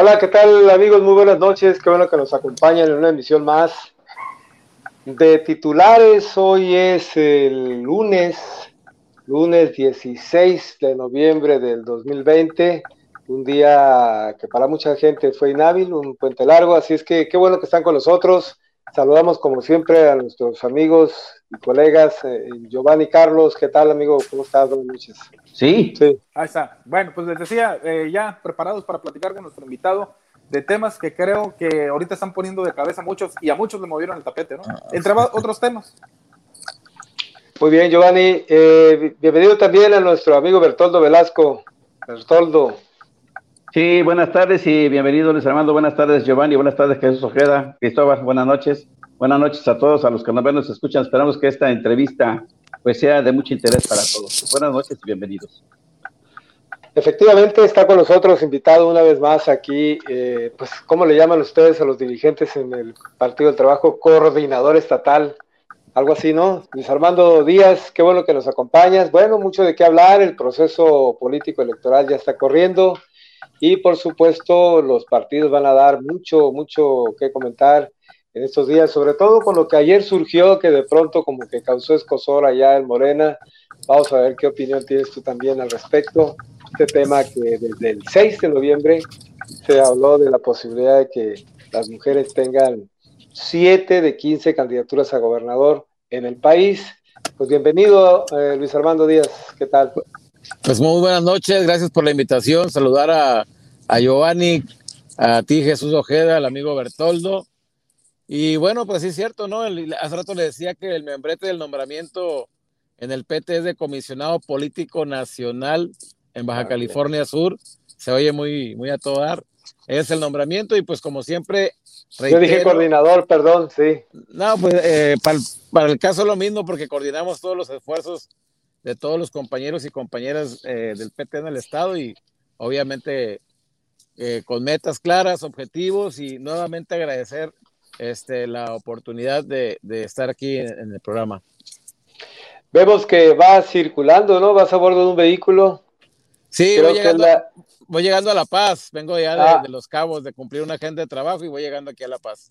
Hola, ¿qué tal amigos? Muy buenas noches. Qué bueno que nos acompañan en una emisión más de titulares. Hoy es el lunes, lunes 16 de noviembre del 2020. Un día que para mucha gente fue inhábil, un puente largo. Así es que qué bueno que están con nosotros. Saludamos como siempre a nuestros amigos y colegas. Eh, Giovanni Carlos, ¿qué tal amigo? ¿Cómo estás? Buenas noches. Sí. sí. Ahí está. Bueno, pues les decía, eh, ya preparados para platicar con nuestro invitado de temas que creo que ahorita están poniendo de cabeza a muchos y a muchos le movieron el tapete, ¿no? Ah, Entre otros temas. Muy bien, Giovanni. Eh, bienvenido también a nuestro amigo Bertoldo Velasco. Bertoldo, Sí, buenas tardes y bienvenido Luis Armando, buenas tardes Giovanni, buenas tardes Jesús Ojeda, Cristóbal, buenas noches, buenas noches a todos, a los que nos escuchan, esperamos que esta entrevista pues sea de mucho interés para todos. Buenas noches y bienvenidos. Efectivamente está con nosotros invitado una vez más aquí, eh, pues ¿cómo le llaman ustedes a los dirigentes en el Partido del Trabajo? Coordinador estatal, algo así, ¿no? Luis Armando Díaz, qué bueno que nos acompañas. Bueno, mucho de qué hablar, el proceso político electoral ya está corriendo y por supuesto, los partidos van a dar mucho, mucho que comentar en estos días, sobre todo con lo que ayer surgió, que de pronto como que causó escosor allá en Morena. Vamos a ver qué opinión tienes tú también al respecto. Este tema que desde el 6 de noviembre se habló de la posibilidad de que las mujeres tengan 7 de 15 candidaturas a gobernador en el país. Pues bienvenido, eh, Luis Armando Díaz, ¿qué tal? Pues muy buenas noches, gracias por la invitación. Saludar a, a Giovanni, a ti Jesús Ojeda, al amigo Bertoldo. Y bueno, pues sí es cierto, ¿no? hace rato le decía que el membrete del nombramiento en el PT es de comisionado político nacional en Baja California Sur. Se oye muy, muy a todo dar. Es el nombramiento y pues como siempre... Yo dije coordinador, perdón, sí. No, pues eh, para, para, el caso lo mismo porque coordinamos todos los esfuerzos de todos los compañeros y compañeras eh, del PT en el estado y obviamente eh, con metas claras, objetivos y nuevamente agradecer este, la oportunidad de, estar aquí en, el programa. Vemos que va circulando, ¿no? Vas a bordo de un vehículo. Sí, voy llegando, voy llegando, a La Paz, vengo ya de, ah. de, Los Cabos de cumplir una agenda de trabajo y voy llegando aquí a La Paz.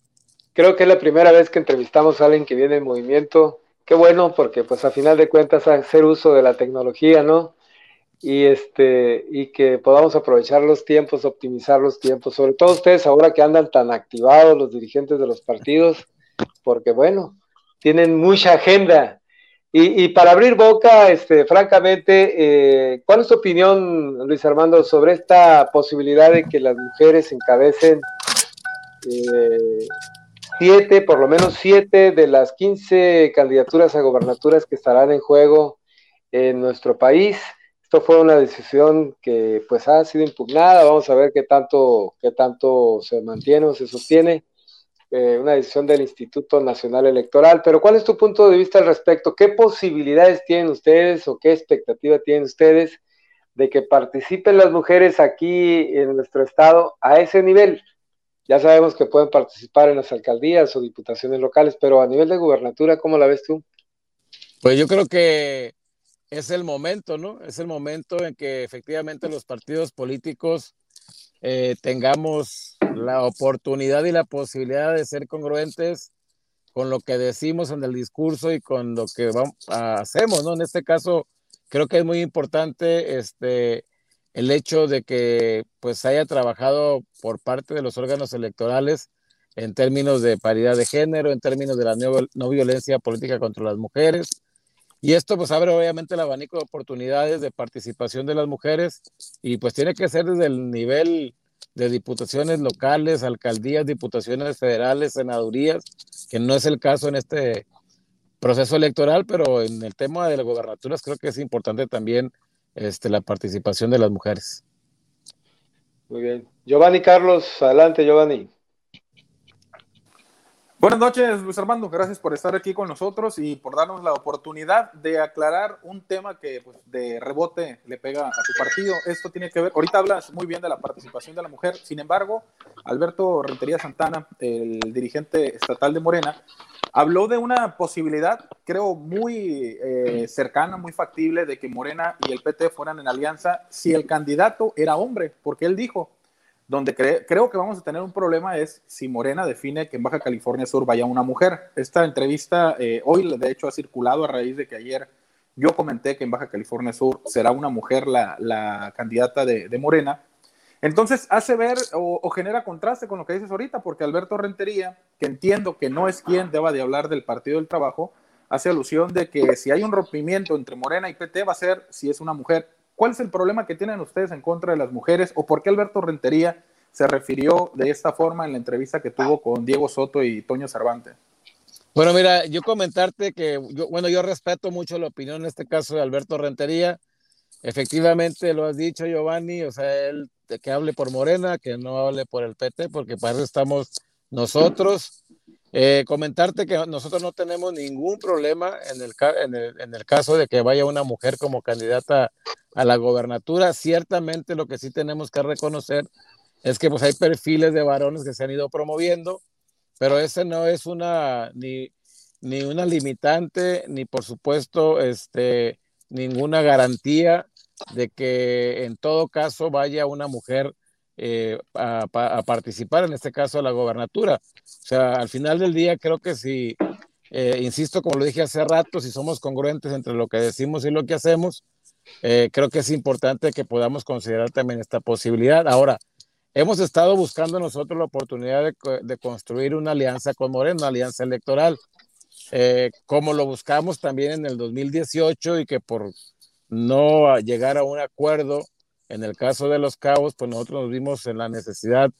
Creo que es la primera vez que entrevistamos a alguien que viene en movimiento qué bueno, porque pues a final de cuentas hacer uso de la tecnología, ¿no? Y este, y que podamos aprovechar los tiempos, optimizar los tiempos, sobre todo ustedes ahora que andan tan activados los dirigentes de los partidos, porque bueno, tienen mucha agenda. Y, para abrir boca, este, francamente, eh, ¿cuál es tu opinión, Luis Armando, sobre esta posibilidad de que las mujeres encabecen eh, siete, por lo menos siete de las quince candidaturas a gobernaturas que estarán en juego en nuestro país. Esto fue una decisión que pues ha sido impugnada, vamos a ver qué tanto, qué tanto se mantiene o se sostiene. Eh, una decisión del Instituto Nacional Electoral, pero ¿cuál es tu punto de vista al respecto? ¿Qué posibilidades tienen ustedes o qué expectativa tienen ustedes de que participen las mujeres aquí en nuestro estado a ese nivel? Ya sabemos que pueden participar en las alcaldías o diputaciones locales, pero a nivel de gubernatura, ¿cómo la ves tú? Pues yo creo que es el momento, ¿no? Es el momento en que efectivamente los partidos políticos eh, tengamos la oportunidad y la posibilidad de ser congruentes con lo que decimos en el discurso y con lo que vamos, hacemos, ¿no? En este caso, creo que es muy importante este, el hecho de que pues haya trabajado por parte de los órganos electorales en términos de paridad de género, en términos de la no, violencia política contra las mujeres. Y esto pues abre obviamente el abanico de oportunidades de participación de las mujeres y pues tiene que ser desde el nivel de diputaciones locales, alcaldías, diputaciones federales, senadurías, que no es el caso en este proceso electoral, pero en el tema de las gobernaturas creo que es importante también este, la participación de las mujeres. Muy bien. Giovanni Carlos, adelante Giovanni. Buenas noches, Luis Armando. Gracias por estar aquí con nosotros y por darnos la oportunidad de aclarar un tema que pues, de rebote le pega a tu partido. Esto tiene que ver, ahorita hablas muy bien de la participación de la mujer. Sin embargo, Alberto Rentería Santana, el dirigente estatal de Morena, habló de una posibilidad, creo, muy eh, cercana, muy factible, de que Morena y el PT fueran en alianza si el candidato era hombre, porque él dijo, donde creo que vamos a tener un problema es si Morena define que en Baja California Sur vaya una mujer. Esta entrevista eh, hoy, de hecho, ha circulado a raíz de que ayer yo comenté que en Baja California Sur será una mujer la, candidata de, Morena. Entonces hace ver o, genera contraste con lo que dices ahorita, porque Alberto Rentería, que entiendo que no es quien deba de hablar del Partido del Trabajo, hace alusión de que si hay un rompimiento entre Morena y PT va a ser si es una mujer. ¿Cuál es el problema que tienen ustedes en contra de las mujeres o por qué Alberto Rentería se refirió de esta forma en la entrevista que tuvo con Diego Soto y Toño Cervantes? Bueno, mira, yo comentarte que, yo, bueno, yo respeto mucho la opinión en este caso de Alberto Rentería. Efectivamente, lo has dicho, Giovanni, o sea, él que hable por Morena, que no hable por el PT, porque para eso estamos nosotros. Eh, comentarte que nosotros no tenemos ningún problema en el, en, el, en el, caso de que vaya una mujer como candidata a la gobernatura. Ciertamente lo que sí tenemos que reconocer es que pues hay perfiles de varones que se han ido promoviendo, pero ese no es una ni, ni una limitante, ni por supuesto este, ninguna garantía de que en todo caso vaya una mujer eh, a, participar, en este caso a la gobernatura. O sea, al final del día creo que si, eh, insisto, como lo dije hace rato, si somos congruentes entre lo que decimos y lo que hacemos, eh, creo que es importante que podamos considerar también esta posibilidad. Ahora, hemos estado buscando nosotros la oportunidad de, de construir una alianza con Moreno, una alianza electoral, como lo buscamos también en el 2018 y que por no llegar a un acuerdo en el caso de los cabos, pues nosotros nos vimos en la necesidad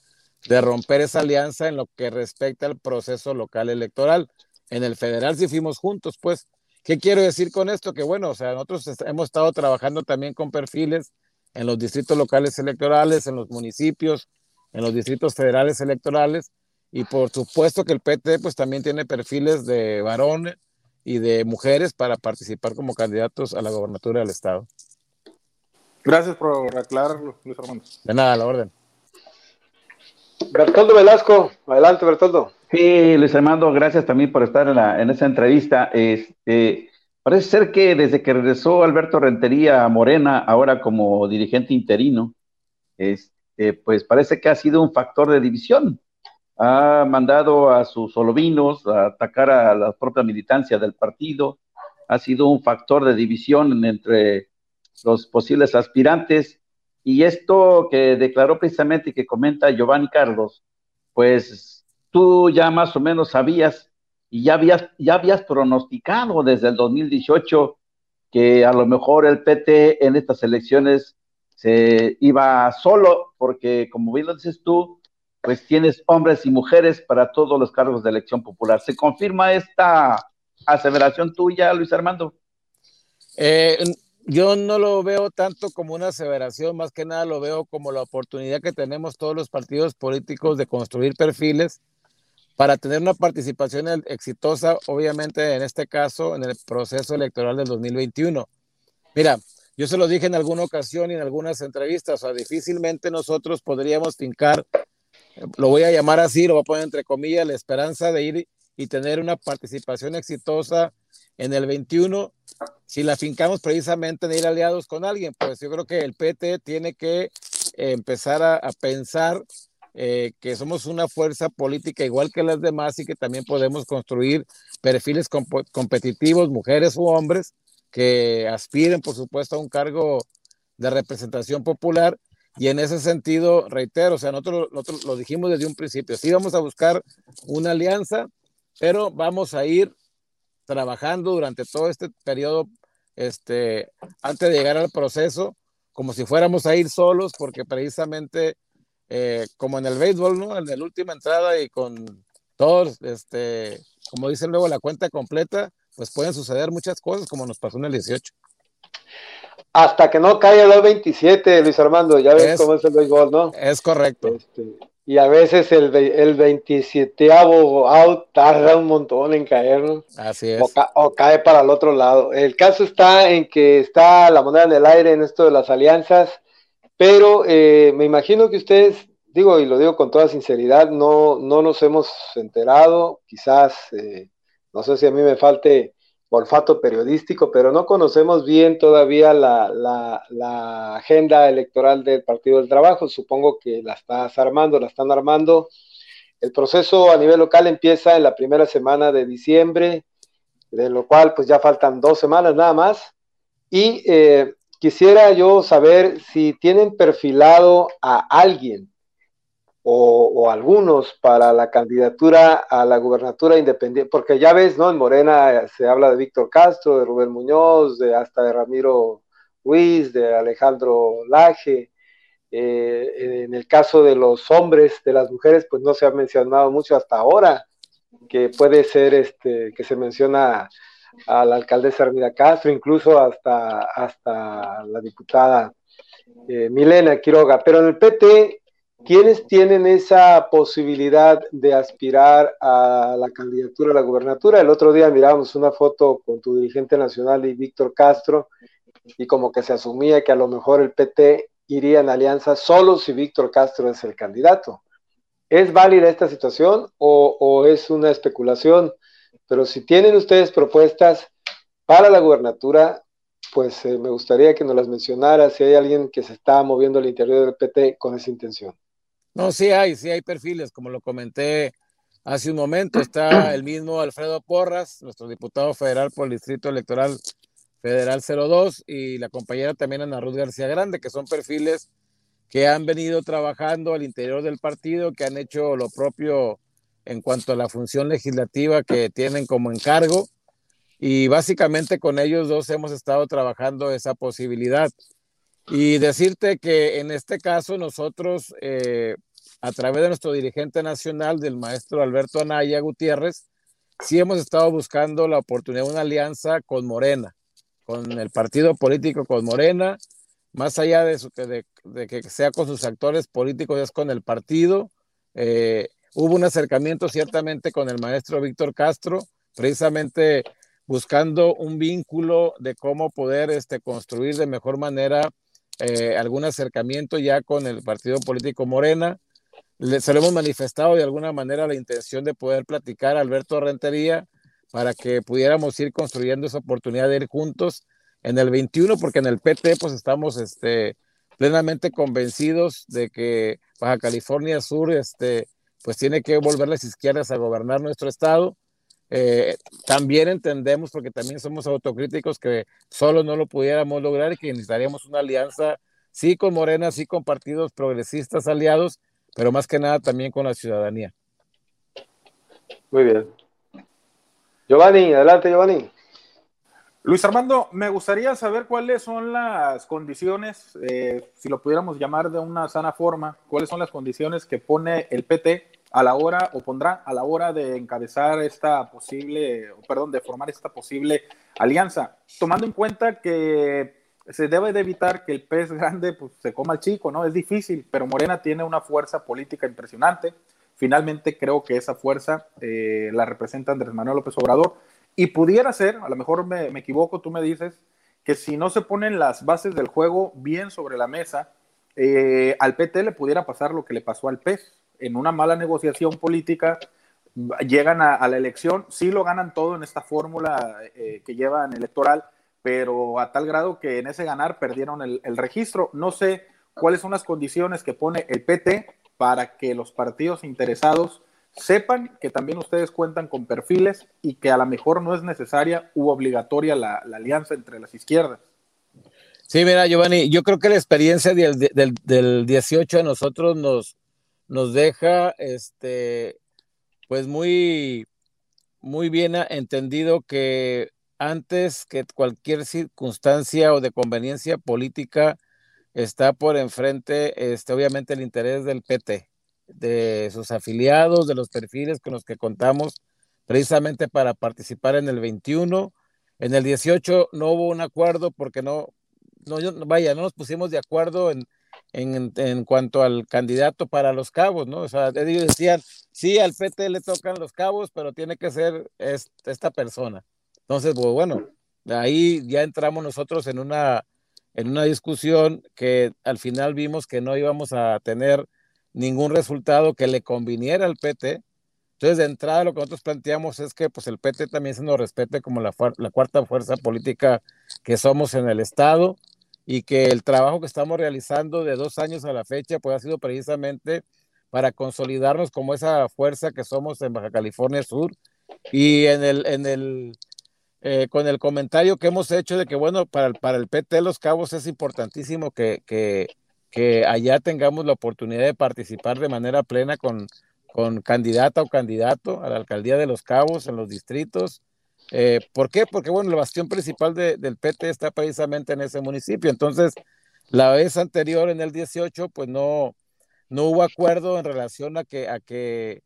de romper esa alianza en lo que respecta al proceso local electoral. En el federal sí fuimos juntos, pues. ¿Qué quiero decir con esto? Que bueno, o sea, nosotros hemos estado trabajando también con perfiles en los distritos locales electorales, en los municipios, en los distritos federales electorales, y por supuesto que el PT pues también tiene perfiles de varones y de mujeres para participar como candidatos a la gobernatura del estado. Gracias por aclararlo, Luis Armando. De nada, a la orden. Bertoldo Velasco, adelante Bertoldo. Sí, Luis Armando, gracias también por estar en, la, en esa entrevista. Este, parece ser que desde que regresó Alberto Rentería a Morena, ahora como dirigente interino, este, pues parece que ha sido un factor de división. Ha mandado a sus solovinos a atacar a la propia militancia del partido. Ha sido un factor de división entre los posibles aspirantes. Y esto que declaró precisamente y que comenta Giovanni Carlos, pues tú ya más o menos sabías y ya habías, ya habías pronosticado desde el 2018 que a lo mejor el PT en estas elecciones se iba solo, porque como bien lo dices tú, pues tienes hombres y mujeres para todos los cargos de elección popular. ¿Se confirma esta aseveración tuya, Luis Armando? Eh, yo no lo veo tanto como una aseveración, más que nada lo veo como la oportunidad que tenemos todos los partidos políticos de construir perfiles para tener una participación exitosa, obviamente en este caso, en el proceso electoral del 2021. Mira, yo se lo dije en alguna ocasión y en algunas entrevistas, o sea, difícilmente nosotros podríamos fincar, lo voy a llamar así, lo voy a poner entre comillas, la esperanza de ir y tener una participación exitosa en el 21 si la fincamos precisamente en ir aliados con alguien, pues yo creo que el PT tiene que eh, empezar a, pensar eh, que somos una fuerza política igual que las demás y que también podemos construir perfiles competitivos, mujeres u hombres, que aspiren, por supuesto, a un cargo de representación popular. Y en ese sentido, reitero, o sea, nosotros, nosotros lo dijimos desde un principio, sí vamos a buscar una alianza, pero vamos a ir trabajando durante todo este periodo, este, antes de llegar al proceso, como si fuéramos a ir solos, porque precisamente, eh, como en el béisbol, ¿no? En la última entrada y con todos, este, como dicen luego, la cuenta completa, pues pueden suceder muchas cosas, como nos pasó en el 18. Hasta que no caiga el 27, Luis Armando, ya ves cómo es el béisbol, ¿no? Es correcto. Este, y a veces el, el 27 out tarda un montón en caer, ¿no? Así es. O, cae para el otro lado. El caso está en que está la moneda en el aire en esto de las alianzas, pero eh, me imagino que ustedes, digo, y lo digo con toda sinceridad, no, no nos hemos enterado, quizás, eh, no sé si a mí me falte olfato periodístico, pero no conocemos bien todavía la, la, agenda electoral del Partido del Trabajo. Supongo que la estás armando, la están armando. El proceso a nivel local empieza en la primera semana de diciembre, de lo cual pues ya faltan dos semanas nada más. Y eh, quisiera yo saber si tienen perfilado a alguien o, algunos para la candidatura a la gubernatura independiente, porque ya ves, ¿no? En Morena se habla de Víctor Castro, de Rubén Muñoz, de hasta de Ramiro Ruiz, de Alejandro Laje. Eh, en el caso de los hombres, de las mujeres, pues no se ha mencionado mucho hasta ahora, que puede ser este, que se menciona a la alcaldesa Armida Castro, incluso hasta, hasta la diputada eh, Milena Quiroga. Pero en el PT ¿Quiénes tienen esa posibilidad de aspirar a la candidatura a la gubernatura? El otro día mirábamos una foto con tu dirigente nacional y Víctor Castro y como que se asumía que a lo mejor el PT iría en alianza solo si Víctor Castro es el candidato. ¿Es válida esta situación o, es una especulación? Pero si tienen ustedes propuestas para la gubernatura, pues eh, me gustaría que nos las mencionara si hay alguien que se está moviendo al interior del PT con esa intención. No, sí hay, sí hay perfiles, como lo comenté hace un momento. Está el mismo Alfredo Porras, nuestro diputado federal por el Distrito Electoral Federal 02, y la compañera también Ana Ruth García Grande, que son perfiles que han venido trabajando al interior del partido, que han hecho lo propio en cuanto a la función legislativa que tienen como encargo. Y básicamente con ellos dos hemos estado trabajando esa posibilidad. Y decirte que en este caso nosotros, eh, a través de nuestro dirigente nacional, del maestro Alberto Anaya Gutiérrez, sí hemos estado buscando la oportunidad de una alianza con Morena, con el partido político con Morena, más allá de, de, que sea con sus actores políticos, es con el partido. Eh, hubo un acercamiento ciertamente con el maestro Víctor Castro, precisamente buscando un vínculo de cómo poder este, construir de mejor manera eh, algún acercamiento ya con el partido político Morena. se lo hemos manifestado de alguna manera la intención de poder platicar a Alberto Rentería para que pudiéramos ir construyendo esa oportunidad de ir juntos en el 21, porque en el PT pues estamos este, plenamente convencidos de que Baja California Sur este, pues tiene que volver las izquierdas a gobernar nuestro estado. Eh, también entendemos, porque también somos autocríticos, que solo no lo pudiéramos lograr y que necesitaríamos una alianza, sí con Morena, sí con partidos progresistas aliados, pero más que nada también con la ciudadanía. Muy bien. Giovanni, adelante Giovanni. Luis Armando, me gustaría saber cuáles son las condiciones, eh, si lo pudiéramos llamar de una sana forma, cuáles son las condiciones que pone el PT a la hora, o pondrá a la hora de encabezar esta posible, perdón, de formar esta posible alianza, tomando en cuenta que se debe de evitar que el pez grande pues, se coma al chico, ¿no? Es difícil, pero Morena tiene una fuerza política impresionante. Finalmente creo que esa fuerza eh, la representa Andrés Manuel López Obrador y pudiera ser, a lo mejor me, me equivoco, tú me dices, que si no se ponen las bases del juego bien sobre la mesa, eh, al PT le pudiera pasar lo que le pasó al pez en una mala negociación política, llegan a, la elección, sí lo ganan todo en esta fórmula eh, que llevan electoral, pero a tal grado que en ese ganar perdieron el, registro. No sé cuáles son las condiciones que pone el PT para que los partidos interesados sepan que también ustedes cuentan con perfiles y que a lo mejor no es necesaria u obligatoria la, alianza entre las izquierdas. Sí, mira, Giovanni, yo creo que la experiencia del, del, del 18 a nosotros nos, nos deja este, pues muy, muy bien entendido que antes que cualquier circunstancia o de conveniencia política está por enfrente, este, obviamente, el interés del PT, de sus afiliados, de los perfiles con los que contamos precisamente para participar en el 21. En el 18 no hubo un acuerdo porque no, no vaya, no nos pusimos de acuerdo en, en, en, cuanto al candidato para los cabos, ¿no? O sea, ellos decían, sí, al PT le tocan los cabos, pero tiene que ser esta persona. Entonces, pues, bueno, ahí ya entramos nosotros en una, en una discusión que al final vimos que no íbamos a tener ningún resultado que le conviniera al PT, Entonces, de entrada, lo que nosotros planteamos es que pues, el PT también se nos respete como la, la cuarta fuerza política que somos en el Estado y que el trabajo que estamos realizando de dos años a la fecha pues, ha sido precisamente para consolidarnos como esa fuerza que somos en Baja California Sur. Y en el, en el, eh, con el comentario que hemos hecho de que, bueno, para el, para el PT Los Cabos es importantísimo que, que, que allá tengamos la oportunidad de participar de manera plena con con candidata o candidato a la alcaldía de Los Cabos en los distritos. Eh, ¿Por qué? Porque, bueno, la bastión principal del PT está precisamente en ese municipio. Entonces, la vez anterior, en el 18, pues no, no hubo acuerdo en relación a que, a que,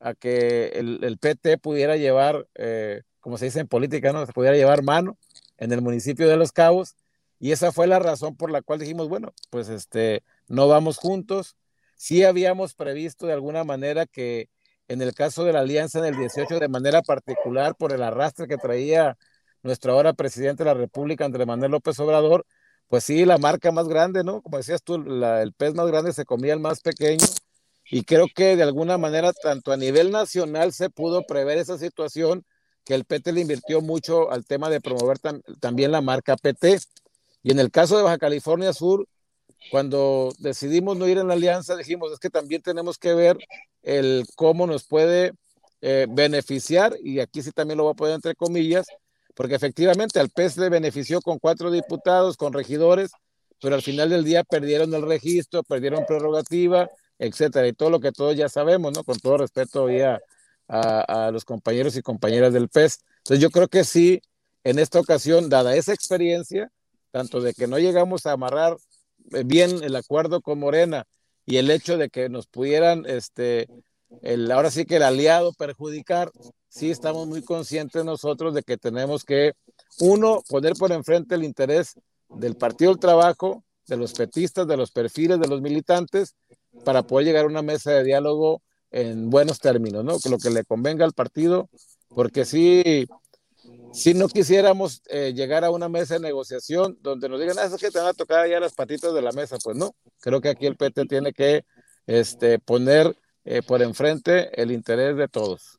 a que el, PT pudiera llevar, eh, como se dice en política, ¿no? Se pudiera llevar mano en el municipio de Los Cabos. Y esa fue la razón por la cual dijimos, bueno, pues este, no vamos juntos sí habíamos previsto de alguna manera que en el caso de la alianza en el 18, de manera particular por el arrastre que traía nuestro ahora presidente de la República, Andrés Manuel López Obrador, pues sí, la marca más grande, ¿no? Como decías tú, el pez más grande se comía el más pequeño. Y creo que de alguna manera, tanto a nivel nacional se pudo prever esa situación, que el PT le invirtió mucho al tema de promover también la marca PT. Y en el caso de Baja California Sur, cuando decidimos no ir en la alianza, dijimos, es que también tenemos que ver el cómo nos puede eh, beneficiar, y aquí sí también lo voy a poner entre comillas, porque efectivamente al PES le benefició con cuatro diputados, con regidores, pero al final del día perdieron el registro, perdieron prerrogativa, etcétera, y todo lo que todos ya sabemos, ¿no? Con todo respeto a, a, a los compañeros y compañeras del PES. Entonces yo creo que sí, en esta ocasión, dada esa experiencia, tanto de que no llegamos a amarrar bien el acuerdo con Morena y el hecho de que nos pudieran, este, el, ahora sí que el aliado perjudicar, sí estamos muy conscientes nosotros de que tenemos que, uno, poner por enfrente el interés del Partido del Trabajo, de los petistas, de los perfiles, de los militantes, para poder llegar a una mesa de diálogo en buenos términos, ¿no? Que lo que le convenga al partido, porque sí, si no quisiéramos eh, llegar a una mesa de negociación donde nos digan, ah, es que te van a tocar ya las patitas de la mesa, pues no, creo que aquí el PT tiene que este, poner eh, por enfrente el interés de todos.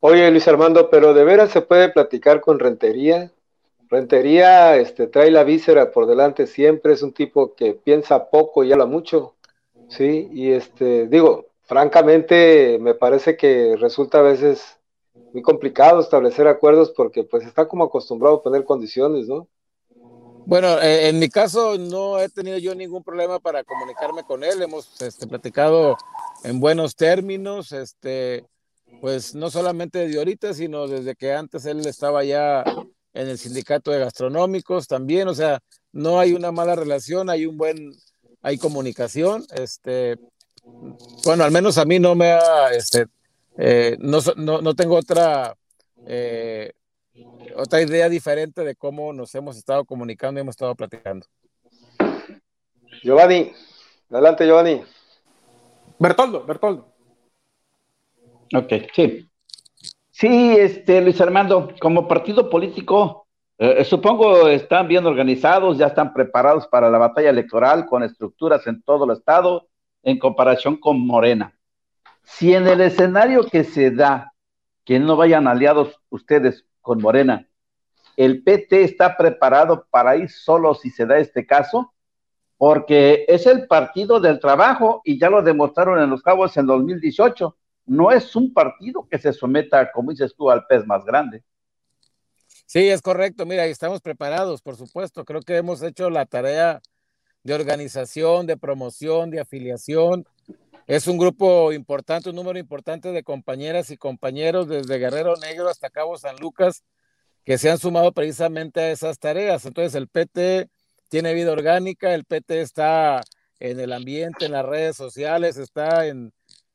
Oye, Luis Armando, pero de veras se puede platicar con Rentería. Rentería este, trae la víscera por delante siempre, es un tipo que piensa poco y habla mucho, ¿sí? Y este, digo, francamente, me parece que resulta a veces muy complicado establecer acuerdos porque pues está como acostumbrado a poner condiciones, ¿no? Bueno, eh, en mi caso no he tenido yo ningún problema para comunicarme con él, hemos este, platicado en buenos términos, este, pues no solamente de ahorita, sino desde que antes él estaba ya en el sindicato de gastronómicos también, o sea, no hay una mala relación, hay un buen, hay comunicación, este, bueno, al menos a mí no me ha, este, eh, no, no, no, tengo otra, eh, otra idea diferente de cómo nos hemos estado comunicando y hemos estado platicando. Giovanni, adelante Giovanni. Bertoldo, Bertoldo. Ok, sí. Sí, este, Luis Armando, como partido político, eh, supongo están bien organizados, ya están preparados para la batalla electoral con estructuras en todo el estado en comparación con Morena. Si en el escenario que se da, que no vayan aliados ustedes con Morena, el PT está preparado para ir solo si se da este caso, porque es el partido del trabajo y ya lo demostraron en los cabos en 2018. No es un partido que se someta, como dices tú, al pez más grande. Sí, es correcto. Mira, estamos preparados, por supuesto. Creo que hemos hecho la tarea de organización, de promoción, de afiliación es un grupo importante, un número importante de compañeras y compañeros desde Guerrero Negro hasta Cabo San Lucas que se han sumado precisamente a esas tareas. Entonces el PT tiene vida orgánica, el PT está en el ambiente, en las redes sociales, está en,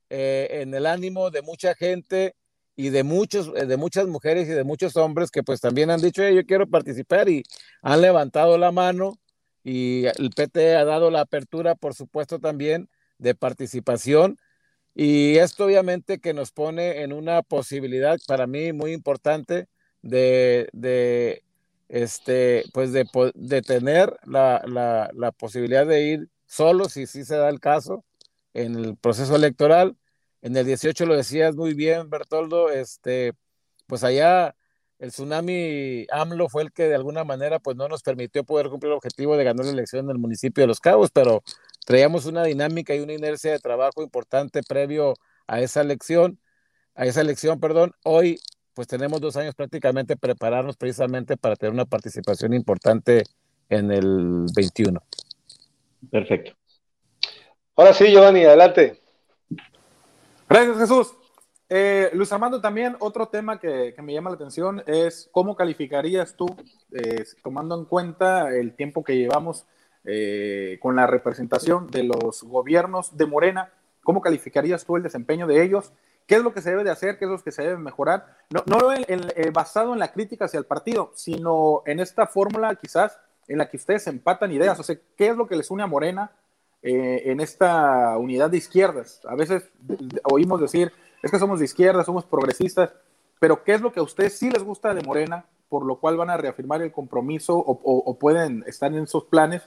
eh, en el ánimo de mucha gente y de muchos, de muchas mujeres y de muchos hombres que pues también han dicho, yo quiero participar y han levantado la mano y el PT ha dado la apertura, por supuesto, también de participación. Y esto obviamente que nos pone en una posibilidad para mí muy importante de, de este, pues de, de tener la, la, la, posibilidad de ir solo, si sí se da el caso, en el proceso electoral, En el 18 lo decías muy bien, Bertoldo, este, pues allá el tsunami AMLO fue el que de alguna manera pues no nos permitió poder cumplir el objetivo de ganar la elección en el municipio de Los Cabos, pero traíamos una dinámica y una inercia de trabajo importante previo a esa elección, a esa elección, perdón. Hoy pues tenemos dos años prácticamente prepararnos precisamente para tener una participación importante en el 21. Perfecto. Ahora sí, Giovanni, adelante. Gracias, Jesús. Eh, Luis Armando, también otro tema que, me llama la atención es cómo calificarías tú, eh, tomando en cuenta el tiempo que llevamos eh, con la representación de los gobiernos de Morena, cómo calificarías tú el desempeño de ellos, qué es lo que se debe de hacer, qué es lo que se debe mejorar, no, no basado en la crítica hacia el partido, sino en esta fórmula quizás en la que ustedes empatan ideas, o sea, qué es lo que les une a Morena en esta unidad de izquierdas. A veces oímos decir es que somos de izquierda, somos progresistas, pero ¿qué es lo que a ustedes sí les gusta de Morena, por lo cual van a reafirmar el compromiso o, pueden estar en esos planes?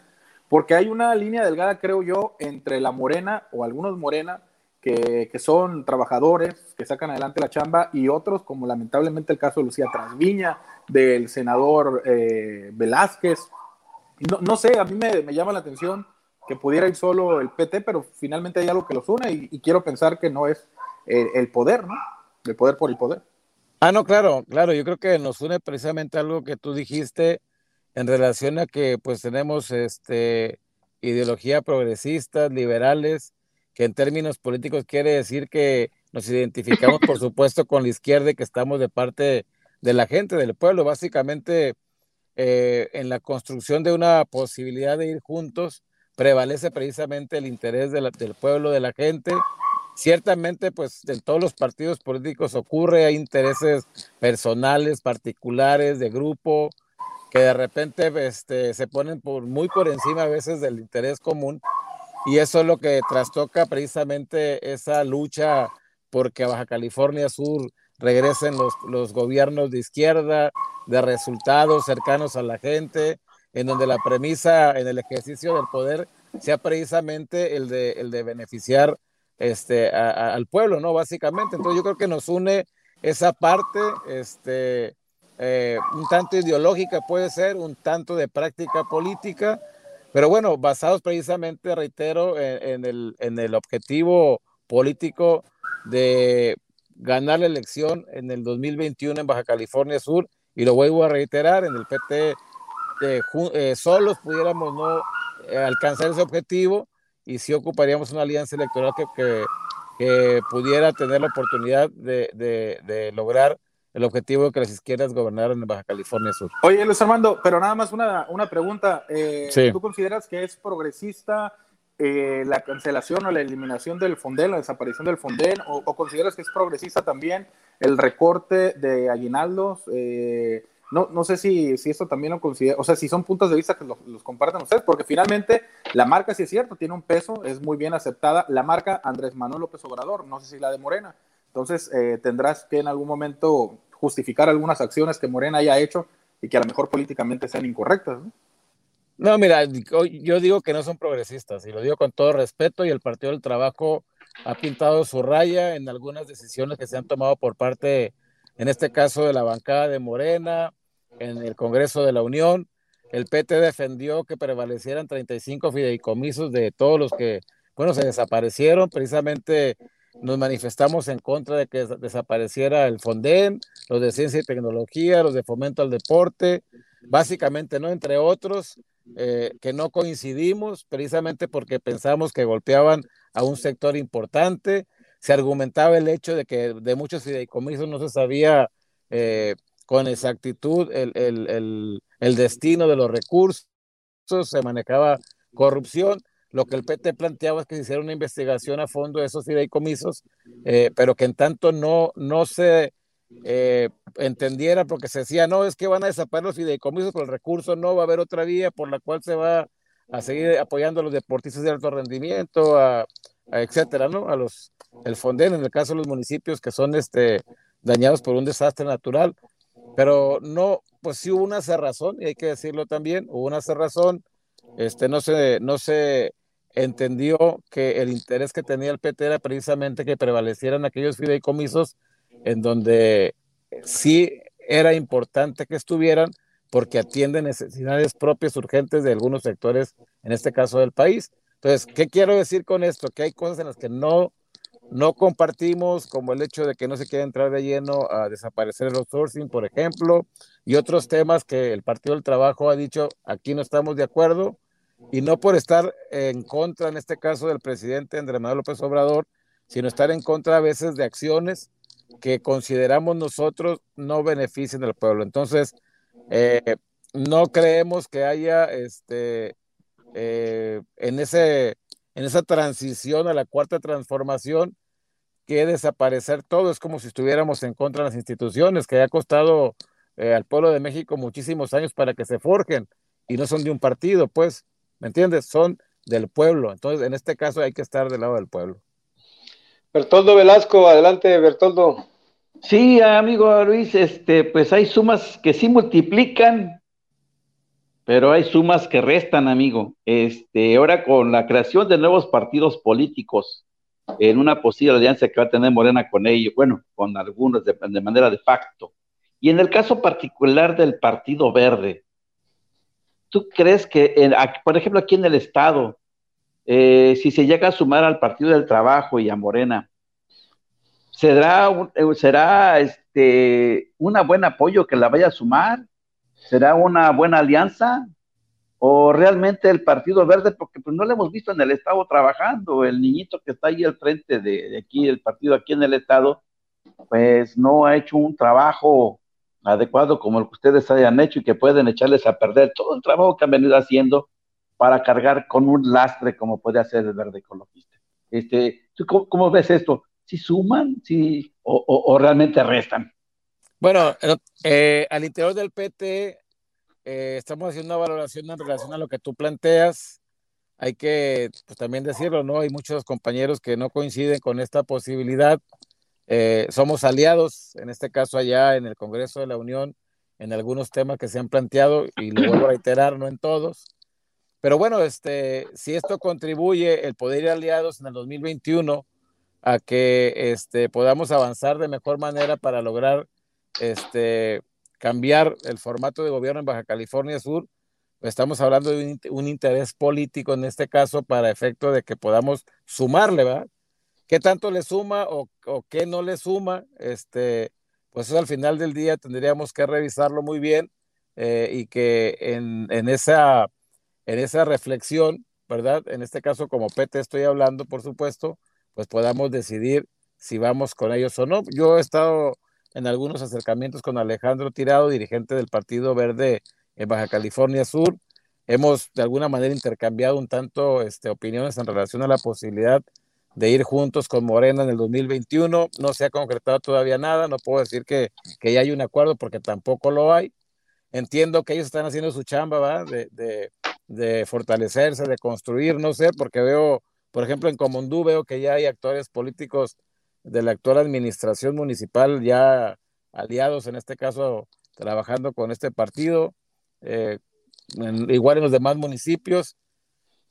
Porque hay una línea delgada, creo yo, entre la Morena o algunos Morena que, son trabajadores, que sacan adelante la chamba, y otros, como lamentablemente el caso de Lucía Trasviña, del senador eh, Velázquez. No, no, sé, a mí me, llama la atención que pudiera ir solo el PT, pero finalmente hay algo que los une y quiero pensar que no es el, poder, ¿no? El poder por el poder. Ah, no, claro, claro, yo creo que nos une precisamente algo que tú dijiste en relación a que pues tenemos este ideología progresistas, liberales, que en términos políticos quiere decir que nos identificamos, por supuesto, con la izquierda y que estamos de parte de la gente, del pueblo. Básicamente, eh, en la construcción de una posibilidad de ir juntos, prevalece precisamente el interés del pueblo, de la gente, Ciertamente, pues en todos los partidos políticos ocurre, hay intereses personales, particulares, de grupo, que de repente este, se ponen muy por encima a veces del interés común. Y eso es lo que trastoca precisamente esa lucha porque a Baja California Sur regresen los, los gobiernos de izquierda, de resultados cercanos a la gente, en donde la premisa en el ejercicio del poder sea precisamente el de, el de beneficiar este, al pueblo, ¿no? Básicamente. Entonces yo creo que nos une esa parte, este, eh, un tanto ideológica puede ser, un tanto de práctica política, pero bueno, basados precisamente, reitero, en, el, en el objetivo político de ganar la elección en el 2021 en Baja California Sur, y lo vuelvo a reiterar, en el PT eh, eh, solos pudiéramos no alcanzar ese objetivo, y si ocuparíamos una alianza electoral que, que, pudiera tener la oportunidad de, de, lograr el objetivo de que las izquierdas gobernaran en Baja California Sur. Oye, Luis Armando, pero nada más una, una pregunta. Eh, ¿Tú consideras que es progresista eh, la cancelación o la eliminación del Fonden, la desaparición del Fonden, o, consideras que es progresista también el recorte de aguinaldos? Eh, no, no sé si, si esto también lo considera, o sea, si son puntos de vista que los, comparten ustedes, porque finalmente la marca sí es cierto, tiene un peso, es muy bien aceptada. La marca Andrés Manuel López Obrador, no sé si la de Morena. Entonces eh, tendrás que en algún momento justificar algunas acciones que Morena haya hecho y que a lo mejor políticamente sean incorrectas. ¿no? No, mira, yo digo que no son progresistas y lo digo con todo respeto y el Partido del Trabajo ha pintado su raya en algunas decisiones que se han tomado por parte, en este caso, de la bancada de Morena, en el Congreso de la Unión. El PT defendió que prevalecieran 35 fideicomisos de todos los que, bueno, se desaparecieron. Precisamente nos manifestamos en contra de que desapareciera el Fonden, los de ciencia y tecnología, los de fomento al deporte, básicamente, ¿no? Entre otros, eh, que no coincidimos precisamente porque pensamos que golpeaban a un sector importante. Se argumentaba el hecho de que de muchos fideicomisos no se sabía eh, con exactitud el, el, el, destino de los recursos, se manejaba corrupción. Lo que el PT planteaba es que se hiciera una investigación a fondo de esos fideicomisos, eh, pero que en tanto no, no se eh, entendiera, porque se decía, no, es que van a desaparecer los fideicomisos, pero el recurso no va a haber otra vía por la cual se va a seguir apoyando a los deportistas de alto rendimiento, a, etcétera, ¿no? A los, el Fonden, en el caso de los municipios que son este, dañados por un desastre natural. Pero no, pues sí hubo una cerrazón, y hay que decirlo también, hubo una cerrazón, este, no se, no se entendió que el interés que tenía el PT era precisamente que prevalecieran aquellos fideicomisos en donde sí era importante que estuvieran porque atienden necesidades propias urgentes de algunos sectores, en este caso del país. Entonces, ¿qué quiero decir con esto? Que hay cosas en las que no, no compartimos, como el hecho de que no se quiera entrar de lleno a desaparecer el outsourcing, por ejemplo, y otros temas que el Partido del Trabajo ha dicho, aquí no estamos de acuerdo, y no por estar en contra, en este caso, del presidente Andrés Manuel López Obrador, sino estar en contra a veces de acciones que consideramos nosotros no benefician al pueblo. Entonces, eh, no creemos que haya este, eh, en, ese, en esa transición a la cuarta transformación que desaparecer todo. Es como si estuviéramos en contra de las instituciones, que ha costado eh, al pueblo de México muchísimos años para que se forjen y no son de un partido, pues, ¿me entiendes? Son del pueblo. Entonces, en este caso hay que estar del lado del pueblo. Bertoldo Velasco, adelante, Bertoldo. Sí, amigo Luis, este, pues hay sumas que sí multiplican, pero hay sumas que restan, amigo. Este, ahora con la creación de nuevos partidos políticos, en una posible alianza que va a tener Morena con ellos, bueno, con algunos de, manera de facto. Y en el caso particular del Partido Verde, ¿tú crees que, por ejemplo, aquí en el Estado, eh, si se llega a sumar al Partido del Trabajo y a Morena, ¿Será, eh, será este, un buen apoyo que la vaya a sumar? ¿Será una buena alianza? ¿O realmente el Partido Verde, porque pues no lo hemos visto en el Estado trabajando, el niñito que está ahí al frente de, aquí, el partido aquí en el Estado, pues no ha hecho un trabajo adecuado como el que ustedes hayan hecho y que pueden echarles a perder todo el trabajo que han venido haciendo para cargar con un lastre como puede hacer el verde ecologista. Este, cómo, ves esto? si suman si, o, realmente restan. Bueno, eh, al interior del PT eh, estamos haciendo una valoración en relación a lo que tú planteas. Hay que pues, también decirlo, ¿no? Hay muchos compañeros que no coinciden con esta posibilidad. Eh, somos aliados, en este caso allá en el Congreso de la Unión, en algunos temas que se han planteado, y lo vuelvo a reiterar, no en todos. Pero bueno, este, si esto contribuye el poder ir aliados en el 2021 a que este, podamos avanzar de mejor manera para lograr este, cambiar el formato de gobierno en Baja California Sur. Estamos hablando de un, interés político en este caso para efecto de que podamos sumarle, ¿verdad? ¿Qué tanto le suma o, qué no le suma? Este, pues al final del día tendríamos que revisarlo muy bien eh, y que en, en, esa, en esa reflexión, ¿verdad? En este caso, como PT estoy hablando, por supuesto, pues podamos decidir si vamos con ellos o no. Yo he estado en algunos acercamientos con Alejandro Tirado, dirigente del Partido Verde en Baja California Sur. Hemos de alguna manera intercambiado un tanto este, opiniones en relación a la posibilidad de ir juntos con Morena en el 2021. No se ha concretado todavía nada, no puedo decir que, que ya hay un acuerdo porque tampoco lo hay. Entiendo que ellos están haciendo su chamba. De, de, de fortalecerse, de construir, no sé, porque veo por ejemplo, en Comondú veo que ya hay actores políticos de la actual administración municipal ya aliados, en este caso, trabajando con este partido, eh, igual en los demás municipios.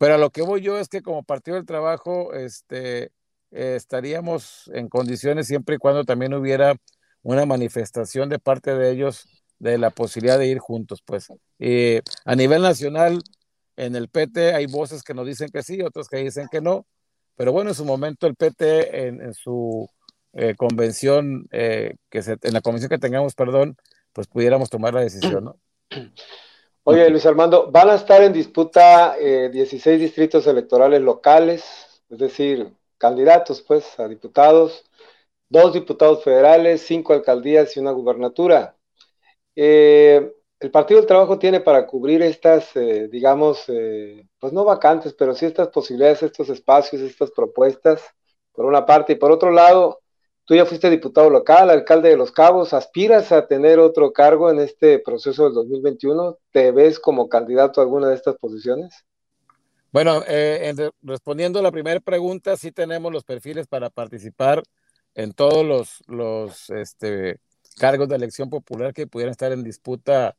Pero a lo que voy yo es que como Partido del Trabajo este, estaríamos en condiciones siempre y cuando también hubiera una manifestación de parte de ellos de la posibilidad de ir juntos, pues. a nivel nacional, en el PT hay voces que nos dicen que sí, otras que dicen que no, pero bueno, en su momento el PT en, su eh, convención, eh, que se, en la convención que tengamos, perdón, pues pudiéramos tomar la decisión, ¿no? Oye, Luis Armando, van a estar en disputa 16 eh, distritos electorales locales, es decir, candidatos, pues, a diputados, dos diputados federales, cinco alcaldías y una gubernatura. Eh, el Partido del Trabajo tiene para cubrir estas, eh, digamos, eh, pues no vacantes, pero sí estas posibilidades, estos espacios, estas propuestas, por una parte. Y por otro lado, tú ya fuiste diputado local, alcalde de Los Cabos, ¿aspiras a tener otro cargo en este proceso del 2021? ¿Te ves como candidato a alguna de estas posiciones? Bueno, eh, respondiendo a la primera pregunta, sí tenemos los perfiles para participar en todos los, los este, cargos de elección popular que pudieran estar en disputa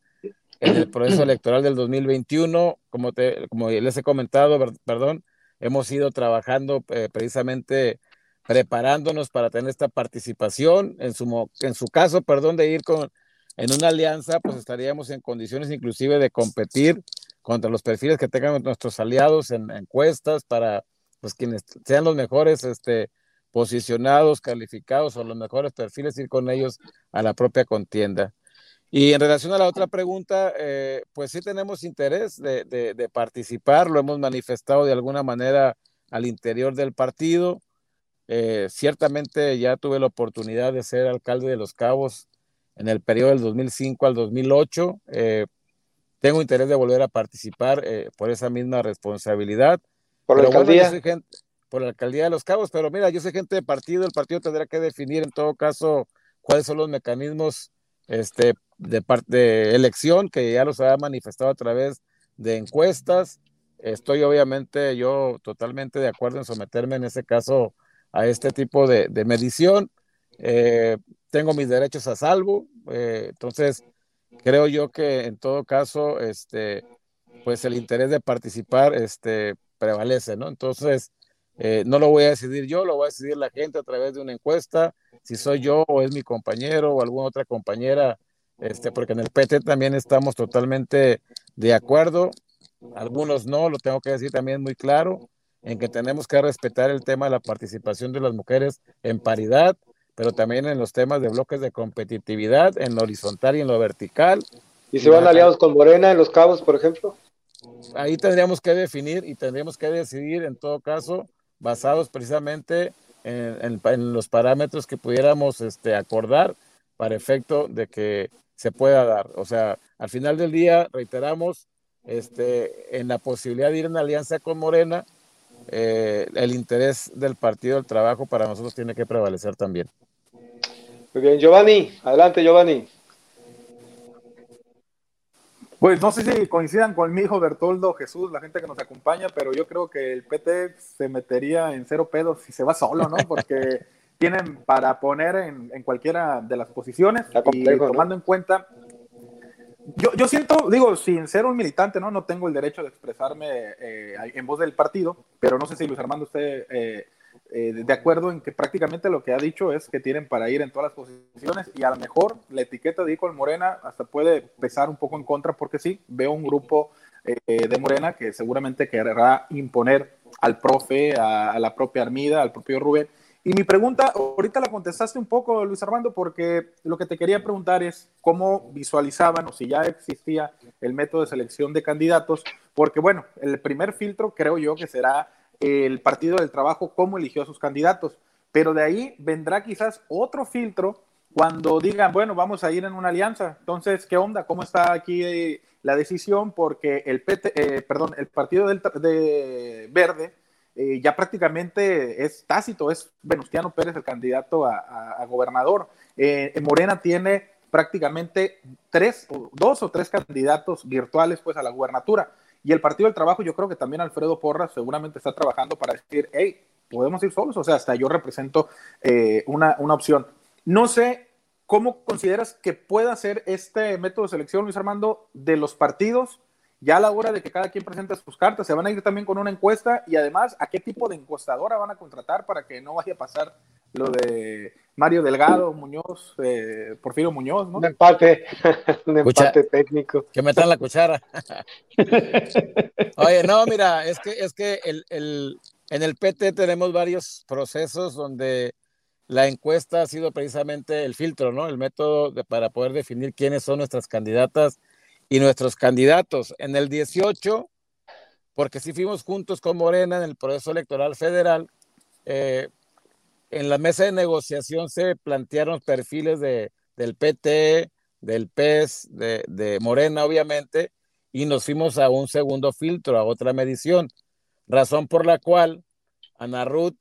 en el proceso electoral del 2021, como, te, como les he comentado, perdón, hemos ido trabajando eh, precisamente preparándonos para tener esta participación. En su, en su caso, perdón, de ir con, en una alianza, pues estaríamos en condiciones inclusive de competir contra los perfiles que tengan nuestros aliados en, encuestas para pues quienes sean los mejores este, posicionados, calificados o los mejores perfiles, ir con ellos a la propia contienda. Y en relación a la otra pregunta, eh, pues sí tenemos interés de, de, participar, lo hemos manifestado de alguna manera al interior del partido. Eh, ciertamente ya tuve la oportunidad de ser alcalde de Los Cabos en el periodo del 2005 al 2008. Eh, tengo interés de volver a participar eh, por esa misma responsabilidad. Por la alcaldía. por la alcaldía de Los Cabos, pero mira, yo soy gente de partido, el partido tendrá que definir en todo caso cuáles son los mecanismos este, de, de elección que ya los ha manifestado a través de encuestas. Estoy obviamente yo totalmente de acuerdo en someterme en ese caso a este tipo de, de medición. Eh, tengo mis derechos a salvo, eh, entonces creo yo que en todo caso, este, pues el interés de participar este, prevalece, ¿no? Entonces, eh, no lo voy a decidir yo, lo va a decidir la gente a través de una encuesta, si soy yo o es mi compañero o alguna otra compañera, este, porque en el PT también estamos totalmente de acuerdo, algunos no, lo tengo que decir también muy claro, en que tenemos que respetar el tema de la participación de las mujeres en paridad, pero también en los temas de bloques de competitividad, en lo horizontal y en lo vertical. ¿Y se van aliados con Morena en los cabos, por ejemplo? Ahí tendríamos que definir y tendríamos que decidir, en todo caso, basados precisamente en, los parámetros que pudiéramos este, acordar para efecto de que se pueda dar. O sea, al final del día, reiteramos, este, en la posibilidad de ir en alianza con Morena, eh, el interés del Partido del Trabajo para nosotros tiene que prevalecer también. Muy bien, Giovanni, adelante Giovanni. Pues no sé si coincidan con mi hijo Bertoldo, Jesús, la gente que nos acompaña, pero yo creo que el PT se metería en cero pedos si se va solo, ¿no? Porque tienen para poner en, cualquiera de las posiciones y tomando en cuenta yo, yo siento, digo, sin ser un militante, ¿no? No tengo el derecho de expresarme eh, en voz del partido, pero no sé si Luis Armando esté eh, eh, de acuerdo en que prácticamente lo que ha dicho es que tienen para ir en todas las posiciones y a lo mejor la etiqueta de Icol Morena hasta puede pesar un poco en contra porque sí, veo un grupo de Morena que seguramente querrá imponer al profe, a la propia Armida, al propio Rubén, y mi pregunta, ahorita la contestaste un poco, Luis Armando, porque lo que te quería preguntar es cómo visualizaban o si ya existía el método de selección de candidatos, porque bueno, el primer filtro creo yo que será el Partido del Trabajo, cómo eligió a sus candidatos, pero de ahí vendrá quizás otro filtro cuando digan, bueno, vamos a ir en una alianza. Entonces, ¿qué onda? ¿Cómo está aquí eh, la decisión? Porque el PT, eh, el Partido del, de Verde eh, ya prácticamente es tácito, es Venustiano Pérez el candidato a, gobernador. Eh, Morena tiene prácticamente tres, dos o tres candidatos virtuales pues a la gubernatura. Y el Partido del Trabajo, yo creo que también Alfredo Porras seguramente está trabajando para decir, hey, podemos ir solos, o sea, hasta yo represento eh, una, una opción. No sé cómo consideras que pueda ser este método de selección, Luis Armando, de los partidos ya a la hora de que cada quien presente sus cartas, se van a ir también con una encuesta y además a qué tipo de encuestadora van a contratar para que no vaya a pasar lo de Mario Delgado, Muñoz, eh, Porfirio Muñoz, ¿no? Un empate, un empate técnico. Que metan la cuchara. Oye, no, mira, es que, es que el, en el PT tenemos varios procesos donde la encuesta ha sido precisamente el filtro, ¿no? El método de, para poder definir quiénes son nuestras candidatas y nuestros candidatos. En el 18, porque si fuimos juntos con Morena en el proceso electoral federal, eh, en la mesa de negociación se plantearon perfiles de, del PT, del PES, de, de Morena, obviamente, y nos fuimos a un segundo filtro, a otra medición, razón por la cual Ana Ruth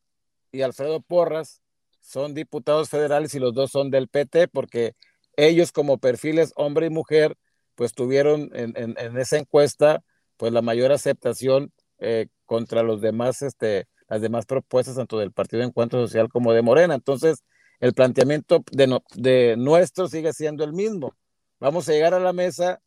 y Alfredo Porras son diputados federales y los dos son del PT, porque ellos como perfiles hombre y mujer pues tuvieron en, en, esa encuesta pues la mayor aceptación eh, contra los demás, este, las demás propuestas, tanto del Partido de Encuentro Social como de Morena. Entonces, el planteamiento de, de nuestro sigue siendo el mismo. Vamos a llegar a la mesa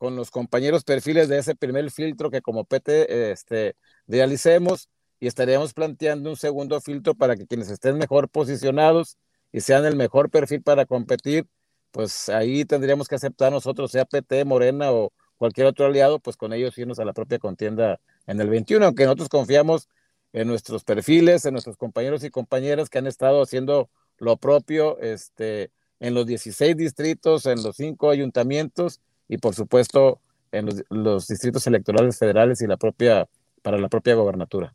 con los compañeros perfiles de ese primer filtro que como PT este, realicemos y estaríamos planteando un segundo filtro para que quienes estén mejor posicionados y sean el mejor perfil para competir, pues ahí tendríamos que aceptar nosotros, sea PT, Morena o cualquier otro aliado, pues con ellos irnos a la propia contienda en el 21, aunque nosotros confiamos en nuestros perfiles, en nuestros compañeros y compañeras que han estado haciendo lo propio este, en los 16 distritos, en los cinco ayuntamientos y por supuesto en los, los distritos electorales federales y la propia, para la propia gobernatura.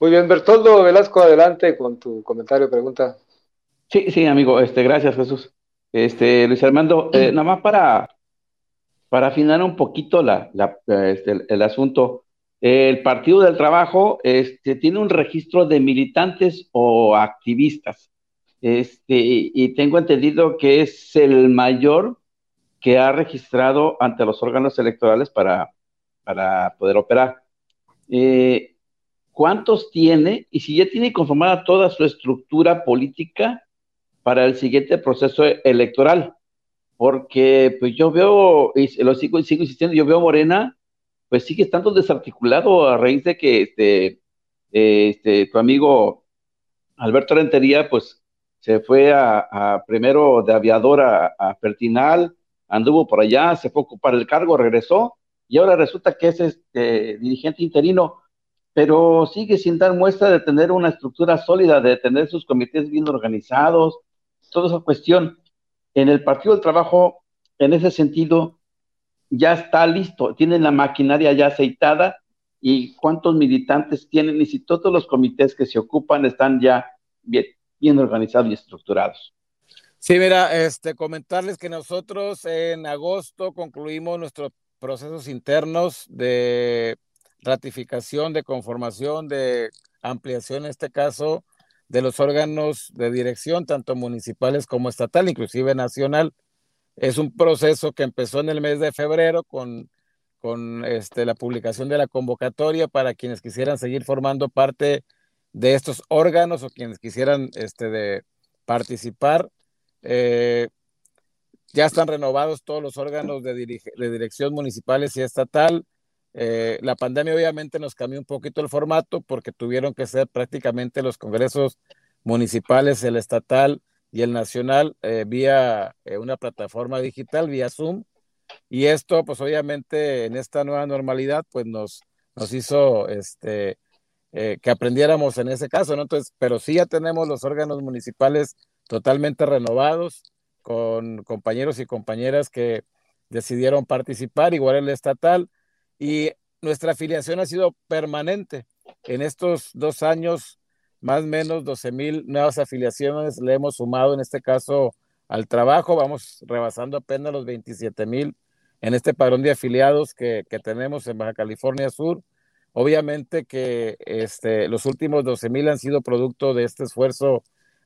Muy bien, Bertoldo Velasco, adelante con tu comentario, pregunta. Sí, sí, amigo, este, gracias, Jesús. Este, Luis Armando, eh, nada más para, para afinar un poquito la, este, el, asunto. El Partido del Trabajo este, tiene un registro de militantes o activistas. Este, y tengo entendido que es el mayor que ha registrado ante los órganos electorales para, para poder operar. Eh, cuántos tiene y si ya tiene conformada toda su estructura política para el siguiente proceso electoral. Porque pues yo veo, y lo sigo, sigo insistiendo, yo veo Morena, pues sigue estando desarticulado a raíz de que este, este tu amigo Alberto Rentería, pues se fue a, primero de aviador a, a, Fertinal, anduvo por allá, se fue a ocupar el cargo, regresó, y ahora resulta que es este dirigente interino pero sigue sin dar muestra de tener una estructura sólida, de tener sus comités bien organizados, toda esa cuestión. En el Partido del Trabajo, en ese sentido, ya está listo, tienen la maquinaria ya aceitada y cuántos militantes tienen y si todos los comités que se ocupan están ya bien, bien organizados y estructurados. Sí, mira, este, comentarles que nosotros en agosto concluimos nuestros procesos internos de ratificación, de conformación, de ampliación, en este caso, de los órganos de dirección, tanto municipales como estatal, inclusive nacional. Es un proceso que empezó en el mes de febrero con, con este, la publicación de la convocatoria para quienes quisieran seguir formando parte de estos órganos o quienes quisieran este, de participar. Eh, ya están renovados todos los órganos de, de dirección municipales y estatal eh, la pandemia obviamente nos cambió un poquito el formato porque tuvieron que ser prácticamente los congresos municipales, el estatal y el nacional eh, vía eh, una plataforma digital, vía Zoom. Y esto, pues obviamente en esta nueva normalidad, pues nos, nos hizo este, que aprendiéramos en ese caso, ¿no? Entonces, pero sí ya tenemos los órganos municipales totalmente renovados, con compañeros y compañeras que decidieron participar, igual el estatal y nuestra afiliación ha sido permanente. En estos dos años, más o menos 12 mil nuevas afiliaciones le hemos sumado, en este caso, al trabajo. Vamos rebasando apenas los 27 mil en este padrón de afiliados que, que, tenemos en Baja California Sur. Obviamente que este, los últimos 12 mil han sido producto de este esfuerzo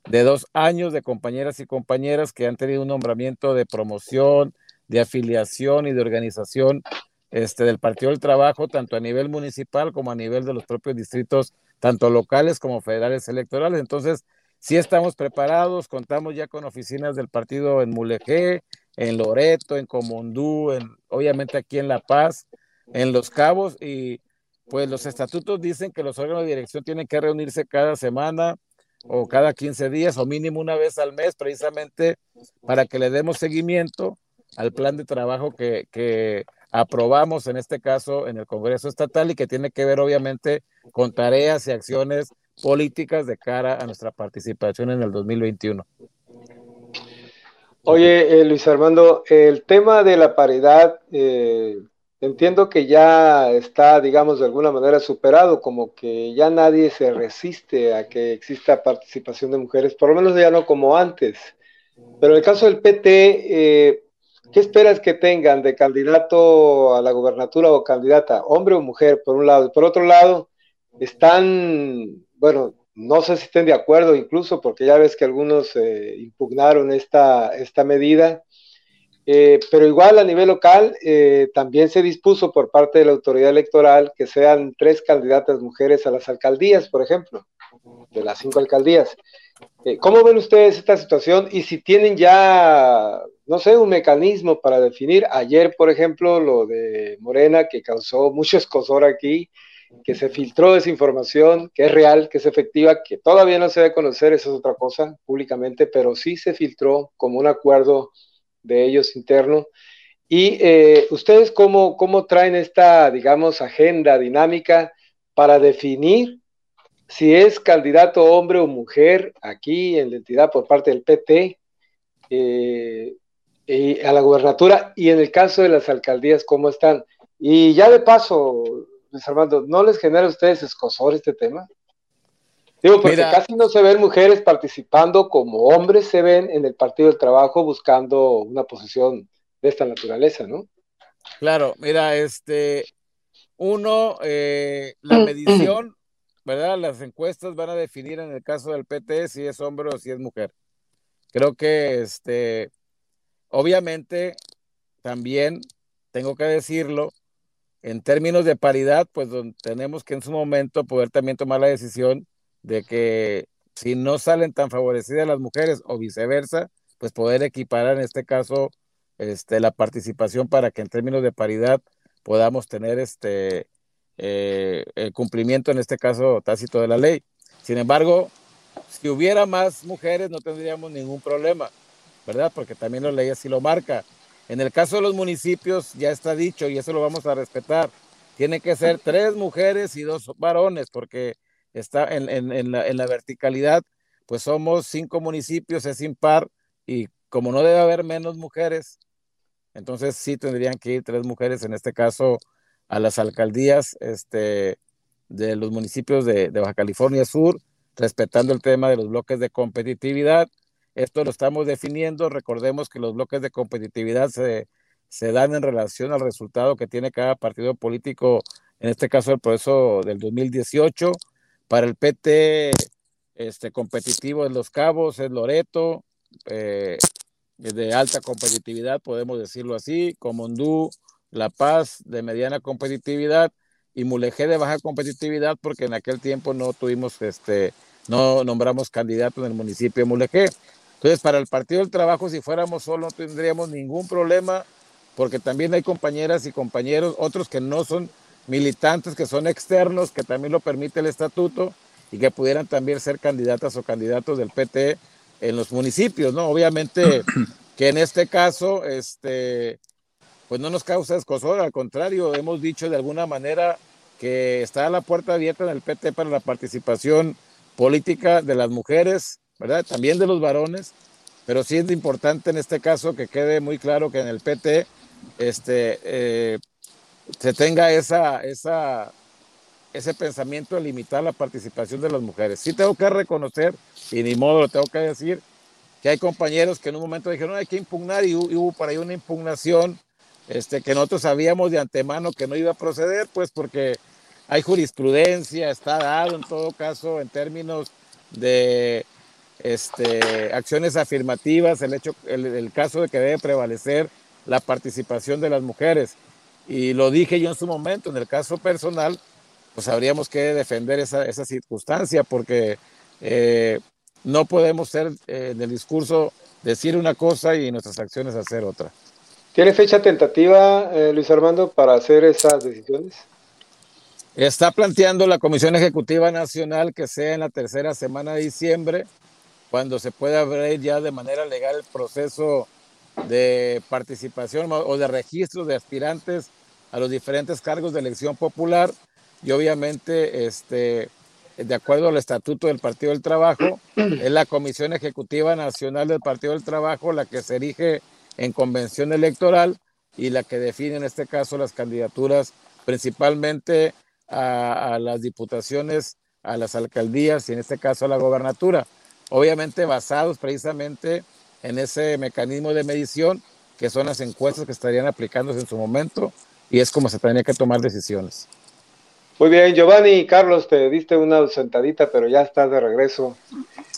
de dos años de compañeras y compañeras que han tenido un nombramiento de promoción, de afiliación y de organización este, del Partido del Trabajo, tanto a nivel municipal como a nivel de los propios distritos, tanto locales como federales electorales. Entonces, sí estamos preparados, contamos ya con oficinas del partido en Mulegé, en Loreto, en Comondú, en, obviamente aquí en La Paz, en Los Cabos, y pues los estatutos dicen que los órganos de dirección tienen que reunirse cada semana o cada 15 días o mínimo una vez al mes, precisamente para que le demos seguimiento al plan de trabajo que, que aprobamos en este caso en el Congreso Estatal y que tiene que ver obviamente con tareas y acciones políticas de cara a nuestra participación en el 2021. Oye, eh, Luis Armando, el tema de la paridad, eh, entiendo que ya está, digamos, de alguna manera superado, como que ya nadie se resiste a que exista participación de mujeres, por lo menos ya no como antes. Pero en el caso del PT, eh, ¿Qué esperas que tengan de candidato a la gubernatura o candidata, hombre o mujer, por un lado? por otro lado, están, bueno, no sé si estén de acuerdo incluso, porque ya ves que algunos eh, impugnaron esta, medida, eh, pero igual a nivel local eh, también se dispuso por parte de la autoridad electoral que sean tres candidatas mujeres a las alcaldías, por ejemplo, de las cinco alcaldías. ¿Cómo ven ustedes esta situación? Y si tienen ya no sé, un mecanismo para definir. Ayer, por ejemplo, lo de Morena, que causó mucho escosor aquí, que se filtró esa información, que es real, que es efectiva, que todavía no se debe conocer, eso es otra cosa públicamente, pero sí se filtró como un acuerdo de ellos interno. ¿Y eh, ustedes cómo, cómo traen esta, digamos, agenda dinámica para definir si es candidato hombre o mujer aquí en la entidad por parte del PT eh, a la gubernatura y en el caso de las alcaldías, cómo están? Y ya de paso, Luis Armando, ¿no les genera a ustedes escosor este tema? Digo, porque casi no se ven mujeres participando como hombres se ven en el Partido del Trabajo buscando una posición de esta naturaleza, ¿no? Claro, mira, este, uno, eh, la medición, ¿verdad? Las encuestas van a definir en el caso del PT si es hombre o si es mujer. Creo que, este, obviamente, también tengo que decirlo, en términos de paridad, pues tenemos que en su momento poder también tomar la decisión de que si no salen tan favorecidas las mujeres o viceversa, pues poder equiparar en este caso este, la participación para que en términos de paridad podamos tener este eh, el cumplimiento en este caso tácito de la ley. Sin embargo, si hubiera más mujeres no tendríamos ningún problema, ¿verdad? Porque también la ley así lo marca. En el caso de los municipios ya está dicho y eso lo vamos a respetar. Tiene que ser tres mujeres y dos varones porque está en, la, verticalidad, pues somos cinco municipios, es impar y como no debe haber menos mujeres, entonces sí tendrían que ir tres mujeres, en este caso a las alcaldías este, de los municipios de Baja California Sur, respetando el tema de los bloques de competitividad esto lo estamos definiendo. Recordemos que los bloques de competitividad se, dan en relación al resultado que tiene cada partido político, en este caso el proceso del 2018. Para el PT, este competitivo es Los Cabos, es Loreto, eh, de alta competitividad, podemos decirlo así, Comondú, La Paz, de mediana competitividad, y Mulegé de baja competitividad, porque en aquel tiempo no tuvimos, este, no nombramos candidato en el municipio de Mulegé. Entonces, para el Partido del Trabajo, si fuéramos solo, no tendríamos ningún problema, porque también hay compañeras y compañeros, otros que no son militantes, que son externos, que también lo permite el estatuto y que pudieran también ser candidatas o candidatos del PT en los municipios, ¿no? Obviamente que en este caso, este, pues no nos causa escosor, al contrario, hemos dicho de alguna manera que está la puerta abierta en el PT para la participación política de las mujeres, También de los varones, pero sí es importante en este caso que quede muy claro que en el PT este, eh, se tenga esa, ese pensamiento de limitar la participación de las mujeres. Sí tengo que reconocer, y ni modo lo tengo que decir, que hay compañeros que en un momento dijeron hay que impugnar y hubo por ahí una impugnación este, que nosotros sabíamos de antemano que no iba a proceder, pues porque hay jurisprudencia, está dado en todo caso en términos de este, acciones afirmativas, el, hecho, el, caso de que debe prevalecer la participación de las mujeres. Y lo dije yo en su momento, en el caso personal, pues habríamos que defender esa, esa circunstancia porque eh, no podemos ser eh, en el discurso decir una cosa y nuestras acciones hacer otra. ¿Tiene fecha tentativa, eh, Luis Armando, para hacer esas decisiones? Está planteando la Comisión Ejecutiva Nacional que sea en la tercera semana de diciembre cuando se pueda abrir ya de manera legal el proceso de participación o de registro de aspirantes a los diferentes cargos de elección popular y obviamente este, de acuerdo al estatuto del Partido del Trabajo, es la Comisión Ejecutiva Nacional del Partido del Trabajo la que se erige en convención electoral y la que define en este caso las candidaturas principalmente a, a las diputaciones, a las alcaldías y en este caso a la gobernatura obviamente basados precisamente en ese mecanismo de medición que son las encuestas que estarían aplicándose en su momento y es como se tendría que tomar decisiones. Muy bien, Giovanni Carlos, te diste una sentadita, pero ya estás de regreso.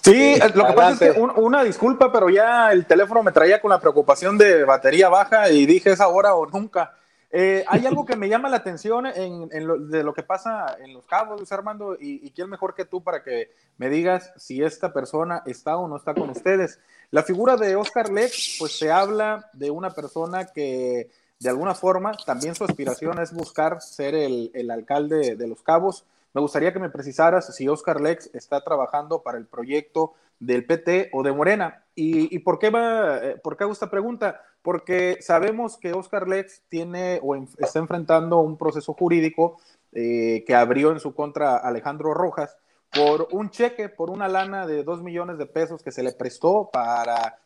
Sí, eh, lo que pasa es que una disculpa, pero ya el teléfono me traía con la preocupación de batería baja y dije es ahora o nunca. Eh, hay algo que me llama la atención de lo que pasa en Los Cabos, Armando, y, y, quién mejor que tú para que me digas si esta persona está o no está con ustedes. La figura de Oscar Lex, pues se habla de una persona que de alguna forma, también su aspiración es buscar ser el, alcalde de Los Cabos. Me gustaría que me precisaras si Oscar Lex está trabajando para el proyecto del PT o de Morena. ¿Y, por, qué va, eh, por qué hago esta pregunta? Porque sabemos que Oscar Lex tiene o está enfrentando un proceso jurídico eh, que abrió en su contra Alejandro Rojas por un cheque, por una lana de dos millones de pesos que se le prestó para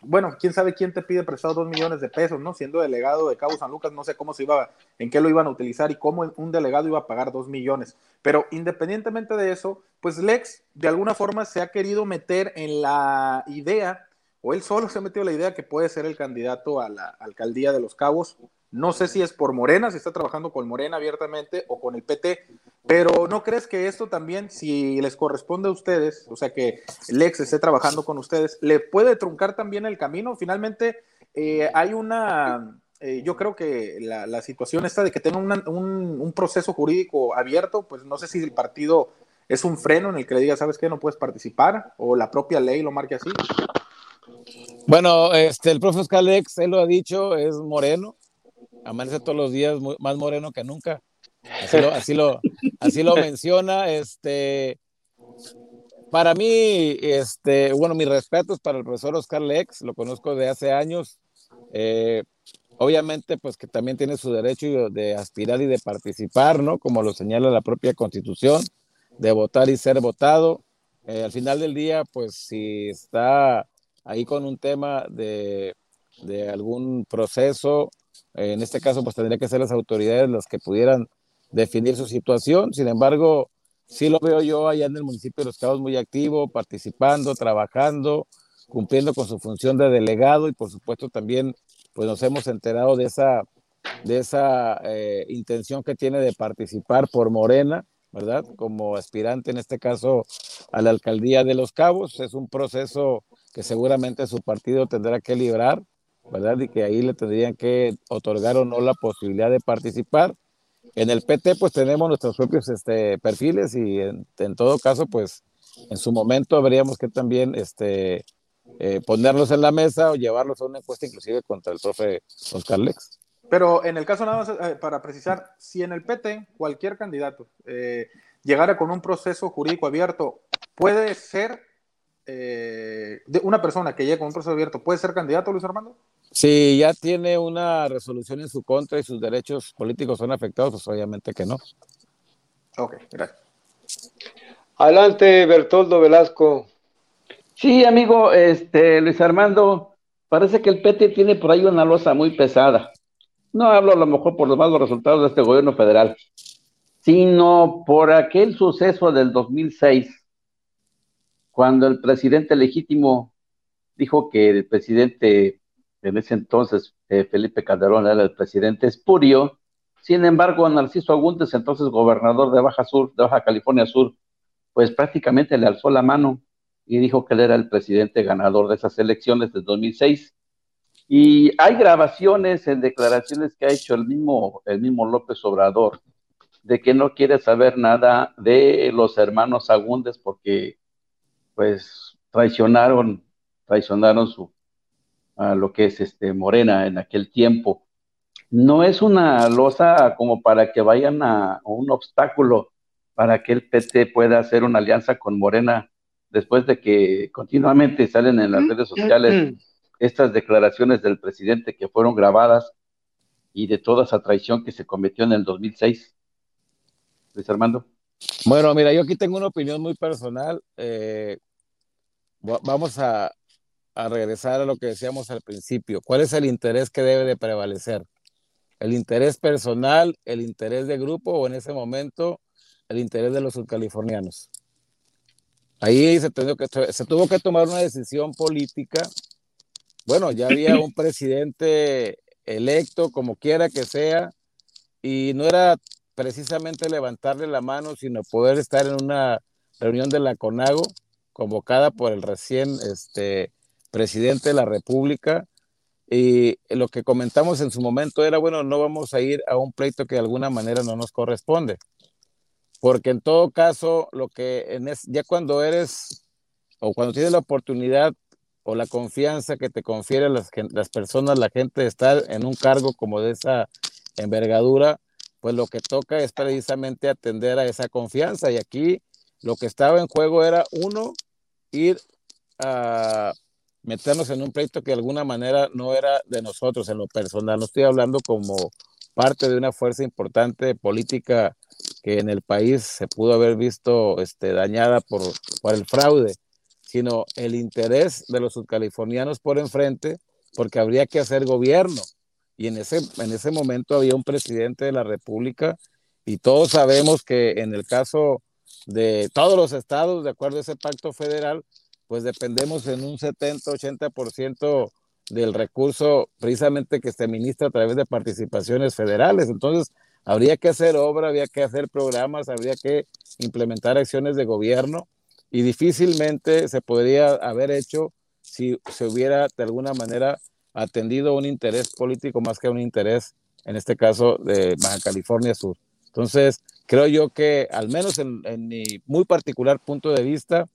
bueno, quién sabe quién te pide prestado dos millones de pesos, ¿no? Siendo delegado de Cabo San Lucas, no sé cómo se iba, en qué lo iban a utilizar y cómo un delegado iba a pagar dos millones. Pero independientemente de eso, pues Lex de alguna forma se ha querido meter en la idea, o él solo se ha metido la idea que puede ser el candidato a la alcaldía de Los Cabos. No sé si es por Morena, si está trabajando con Morena abiertamente o con el PT, pero ¿no crees que esto también, si les corresponde a ustedes, o sea, que Lex esté trabajando con ustedes, le puede truncar también el camino? Finalmente, eh, hay una, eh, yo creo que la, situación esta de que tenga un, proceso jurídico abierto, pues no sé si el partido es un freno en el que le diga, ¿sabes qué? No puedes participar, o la propia ley lo marque así. Bueno, este, el profe Oscar Lex, él lo ha dicho, es moreno, amanece todos los días más moreno que nunca. Así lo, así lo, menciona. Este, para mí, este, bueno, mis respetos para el profesor Oscar Lex, lo conozco de hace años. Eh, obviamente, pues que también tiene su derecho de aspirar y de participar, ¿no? Como lo señala la propia constitución, de votar y ser votado. Eh, al final del día, pues si está ahí con un tema de, de algún proceso, en este caso, pues tendría que ser las autoridades las que pudieran definir su situación. Sin embargo, sí lo veo yo allá en el municipio de Los Cabos muy activo, participando, trabajando, cumpliendo con su función de delegado y por supuesto también pues nos hemos enterado de esa, de esa eh, intención que tiene de participar por Morena, ¿verdad? Como aspirante en este caso a la alcaldía de Los Cabos. Es un proceso que seguramente su partido tendrá que librar, ¿verdad? Y que ahí le tendrían que otorgar o no la posibilidad de participar. En el PT pues tenemos nuestros propios este, perfiles y en, todo caso pues en su momento habríamos que también este, eh, ponerlos en la mesa o llevarlos a una encuesta inclusive contra el profe Oscar Lex. Pero en el caso nada más eh, para precisar, si en el PT cualquier candidato eh, llegara con un proceso jurídico abierto, puede ser de una persona que llegue con un proceso abierto, ¿puede ser candidato, Luis Armando? Si ya tiene una resolución en su contra y sus derechos políticos son afectados, pues obviamente que no. Ok, gracias. Adelante, Bertoldo Velasco. Sí, amigo, este Luis Armando, parece que el PT tiene por ahí una losa muy pesada. No hablo a lo mejor por los malos resultados de este gobierno federal, sino por aquel suceso del 2006, cuando el presidente legítimo dijo que el presidente en ese entonces eh, Felipe Calderón era el presidente espurio. Sin embargo, Narciso Agúndez, entonces gobernador de Baja Sur, de Baja California Sur, pues prácticamente le alzó la mano y dijo que él era el presidente ganador de esas elecciones de 2006. Y hay grabaciones en declaraciones que ha hecho el mismo, el mismo López Obrador de que no quiere saber nada de los hermanos Agúndez porque pues traicionaron, traicionaron su, a lo que es este Morena en aquel tiempo. No es una losa como para que vayan a, un obstáculo para que el PT pueda hacer una alianza con Morena después de que continuamente salen en las redes sociales estas declaraciones del presidente que fueron grabadas y de toda esa traición que se cometió en el 2006. Luis Armando. Bueno, mira, yo aquí tengo una opinión muy personal. Eh, vamos a, regresar a lo que decíamos al principio. ¿Cuál es el interés que debe de prevalecer? ¿El interés personal, el interés de grupo o en ese momento el interés de los subcalifornianos? Ahí se tuvo que tomar una decisión política. Bueno, ya había un presidente electo, como quiera que sea, y no era precisamente levantarle la mano, sino poder estar en una reunión de la CONAGO convocada por el recién este, presidente de la República. Y lo que comentamos en su momento era, bueno, no vamos a ir a un pleito que de alguna manera no nos corresponde. Porque en todo caso, lo que es, ya cuando eres o cuando tienes la oportunidad o la confianza que te confiere las, las personas, la gente de estar en un cargo como de esa envergadura, pues lo que toca es precisamente atender a esa confianza. Y aquí lo que estaba en juego era, uno, ir a meternos en un pleito que de alguna manera no era de nosotros en lo personal. No estoy hablando como parte de una fuerza importante política que en el país se pudo haber visto este, dañada por, por el fraude, sino el interés de los subcalifornianos por enfrente, porque habría que hacer gobierno. Y en ese, en ese momento había un presidente de la República y todos sabemos que en el caso de todos los estados, de acuerdo a ese pacto federal, pues dependemos en un 70-80% del recurso precisamente que se administra a través de participaciones federales. Entonces, habría que hacer obra, habría que hacer programas, habría que implementar acciones de gobierno y difícilmente se podría haber hecho si se hubiera de alguna manera atendido un interés político más que un interés, en este caso, de Baja California Sur. Entonces, creo yo que, al menos en, en mi muy particular punto de vista,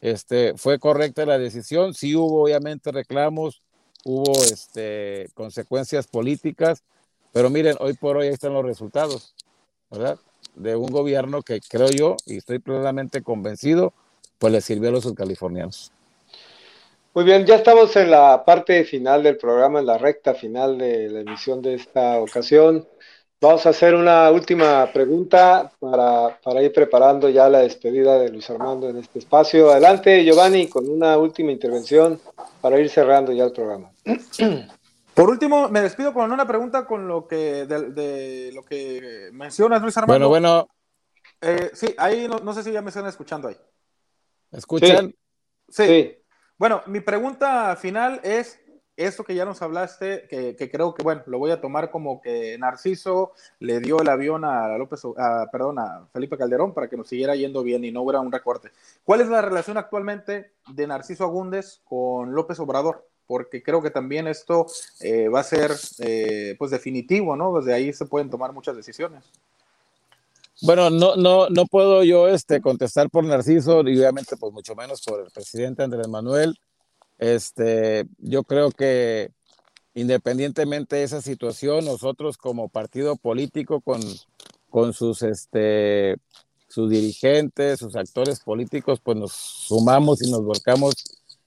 este, fue correcta la decisión, sí hubo obviamente reclamos, hubo este, consecuencias políticas, pero miren, hoy por hoy están los resultados, ¿verdad? De un gobierno que creo yo, y estoy plenamente convencido, pues le sirvió a los subcalifornianos. Muy bien, ya estamos en la parte final del programa, en la recta final de la emisión de esta ocasión. Vamos a hacer una última pregunta para, para, ir preparando ya la despedida de Luis Armando en este espacio. Adelante, Giovanni, con una última intervención para ir cerrando ya el programa. Por último, me despido con una pregunta con lo que de, lo que mencionas, Luis Armando. Bueno, bueno. Eh, sí, ahí no, no, sé si ya me están escuchando ahí. ¿Escuchan? sí. sí. Bueno, mi pregunta final es, eso que ya nos hablaste, que, creo que, bueno, lo voy a tomar como que Narciso le dio el avión a López, perdón, a Felipe Calderón para que nos siguiera yendo bien y no hubiera un recorte. ¿Cuál es la relación actualmente de Narciso Agúndez con López Obrador? Porque creo que también esto eh, va a ser, eh, pues, definitivo, ¿no? Desde ahí se pueden tomar muchas decisiones. Bueno, no, no, no puedo yo este, contestar por Narciso y obviamente pues mucho menos por el presidente Andrés Manuel. Este, yo creo que independientemente de esa situación, nosotros como partido político con, con sus, este, sus dirigentes, sus actores políticos, pues nos sumamos y nos volcamos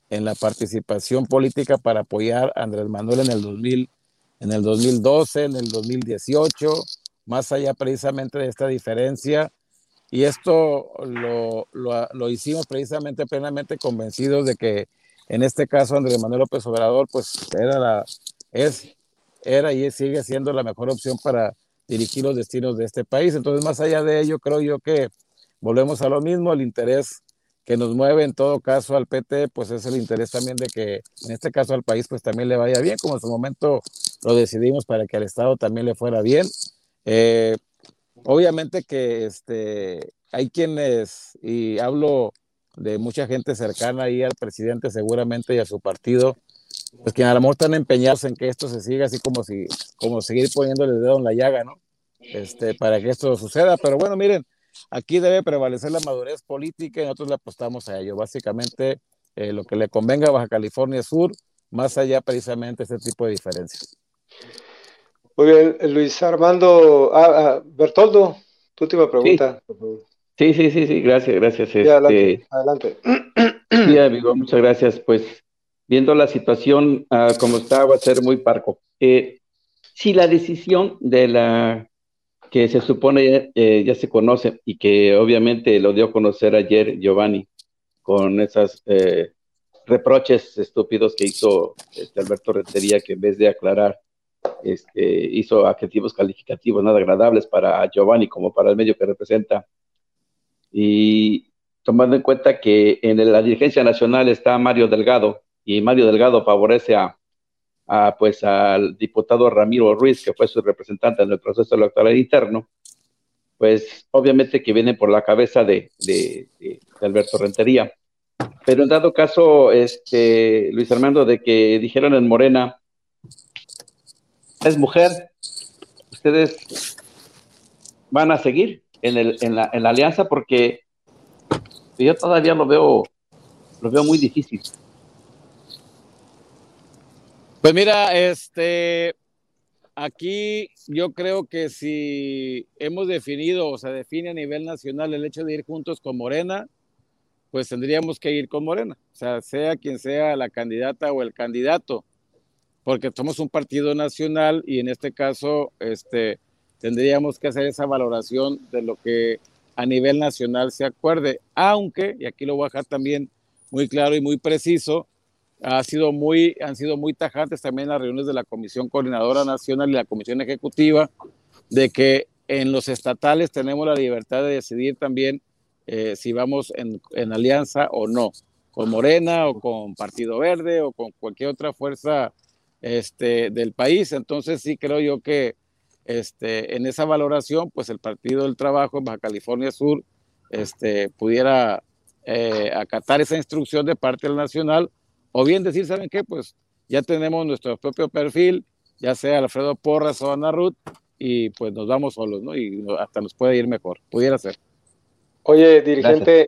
en la participación política para apoyar a Andrés Manuel en el 2000, en el 2012, en el 2018, más allá precisamente de esta diferencia. Y esto lo, lo, lo hicimos precisamente plenamente convencidos de que en este caso, Andrés Manuel López Obrador, pues era, la, es, era y sigue siendo la mejor opción para dirigir los destinos de este país. Entonces, más allá de ello, creo yo que volvemos a lo mismo, el interés que nos mueve en todo caso al PT, pues es el interés también de que en este caso al país pues también le vaya bien, como en su momento lo decidimos para que al Estado también le fuera bien. Eh, obviamente que este, hay quienes, y hablo de mucha gente cercana ahí al presidente seguramente y a su partido, pues que a lo mejor están empeñados en que esto se siga así como si, como seguir poniéndole el dedo en la llaga, ¿no? Este, para que esto suceda. Pero bueno, miren, aquí debe prevalecer la madurez política y nosotros le apostamos a ello. Básicamente, eh, lo que le convenga a Baja California Sur, más allá precisamente de este tipo de diferencias. Muy bien, Luis Armando, ah, ah, Bertoldo, tu última pregunta. Sí, sí, sí, sí, gracias, gracias. Sí, adelante. Este, adelante. Sí, amigo, muchas gracias. Pues viendo la situación uh, como está, va a ser muy parco. Eh, si la decisión de la que se supone eh, ya se conoce y que obviamente lo dio a conocer ayer Giovanni con esos eh, reproches estúpidos que hizo este Alberto Rentería, que en vez de aclarar, este, hizo adjetivos calificativos nada agradables para Giovanni como para el medio que representa y tomando en cuenta que en la dirigencia nacional está Mario Delgado y Mario Delgado favorece a, pues al diputado Ramiro Ruiz, que fue su representante en el proceso electoral interno, pues obviamente que viene por la cabeza de, de, Alberto Rentería. Pero en dado caso, este, Luis Armando, de que dijeron en Morena, es mujer, ustedes van a seguir en, el, en, la, alianza porque yo todavía lo veo, lo veo muy difícil. Pues mira, este, aquí yo creo que si hemos definido o se define a nivel nacional el hecho de ir juntos con Morena, pues tendríamos que ir con Morena, o sea, sea quien sea la candidata o el candidato, porque somos un partido nacional y en este caso, este, tendríamos que hacer esa valoración de lo que a nivel nacional se acuerde, aunque, y aquí lo voy a dejar también muy claro y muy preciso, ha sido muy, han sido muy tajantes también las reuniones de la Comisión Coordinadora Nacional y la Comisión Ejecutiva, de que en los estatales tenemos la libertad de decidir también eh, si vamos en, en, alianza o no, con Morena o con Partido Verde o con cualquier otra fuerza este, del país. Entonces sí creo yo que este, en esa valoración, pues el Partido del Trabajo en Baja California Sur este, pudiera eh, acatar esa instrucción de parte del Nacional, o bien decir, ¿saben qué? Pues ya tenemos nuestro propio perfil, ya sea Alfredo Porras o Ana Ruth, y pues nos vamos solos, ¿no? Y hasta nos puede ir mejor, pudiera ser. Oye, dirigente,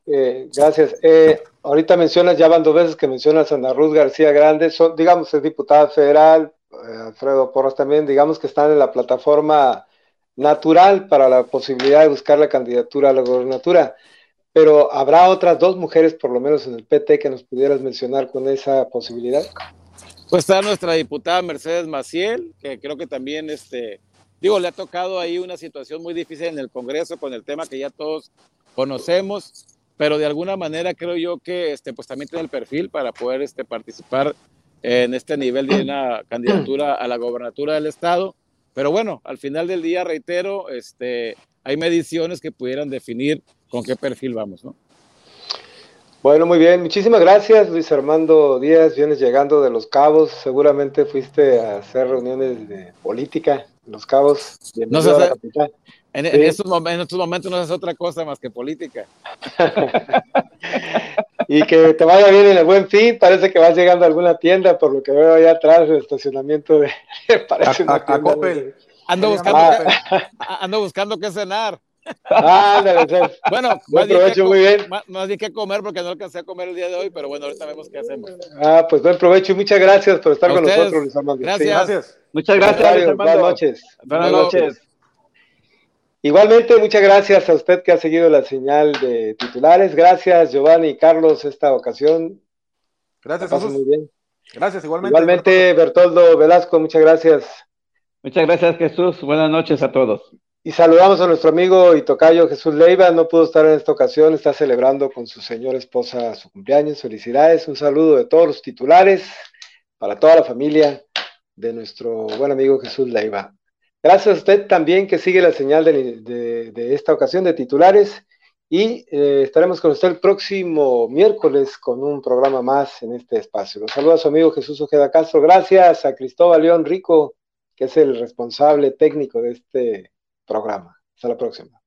gracias. Eh, eh, ahorita mencionas, ya van dos veces que mencionas a Ana Ruth García Grande, son, digamos, es diputada federal, Alfredo Porras también, digamos que están en la plataforma natural para la posibilidad de buscar la candidatura a la gobernatura pero ¿habrá otras dos mujeres, por lo menos en el PT, que nos pudieras mencionar con esa posibilidad? Pues está nuestra diputada Mercedes Maciel, que creo que también, este, digo, le ha tocado ahí una situación muy difícil en el Congreso con el tema que ya todos conocemos, pero de alguna manera creo yo que este, pues también tiene el perfil para poder este, participar en este nivel de una candidatura a la gobernatura del Estado. Pero bueno, al final del día, reitero, este, hay mediciones que pudieran definir con qué perfil vamos, ¿no? Bueno, muy bien. Muchísimas gracias, Luis Armando Díaz. Vienes llegando de Los Cabos. Seguramente fuiste a hacer reuniones de política en Los Cabos. No se hace, en, estos momentos, no es otra cosa más que política. y que te vaya bien en el buen fin. Parece que vas llegando a alguna tienda, por lo que veo allá atrás, el estacionamiento de. parece a, ando, buscando, ah. ando buscando qué cenar. Bueno, buen provecho, muy bien. Más, di que comer porque no alcancé a comer el día de hoy, pero bueno, ahorita vemos qué hacemos. Ah, pues buen provecho y muchas gracias por estar con nosotros, Luis Armando. Gracias. Muchas gracias, Buenas noches. Buenas noches. Igualmente, muchas gracias a usted que ha seguido la señal de titulares. Gracias, Giovanni y Carlos, esta ocasión. Gracias, Jesús. Muy bien. Gracias, igualmente. Igualmente, Bertoldo Velasco, muchas gracias. Muchas gracias, Jesús. Buenas noches a todos. Y saludamos a nuestro amigo y tocayo Jesús Leiva, no pudo estar en esta ocasión, está celebrando con su señora esposa su cumpleaños. Felicidades, un saludo de todos los titulares para toda la familia de nuestro buen amigo Jesús Leiva. Gracias a usted también que sigue la señal de, esta ocasión de titulares y eh, estaremos con usted el próximo miércoles con un programa más en este espacio. Los saluda su amigo Jesús Ojeda Castro. Gracias a Cristóbal León Rico, que es el responsable técnico de este programa. Hasta la próxima.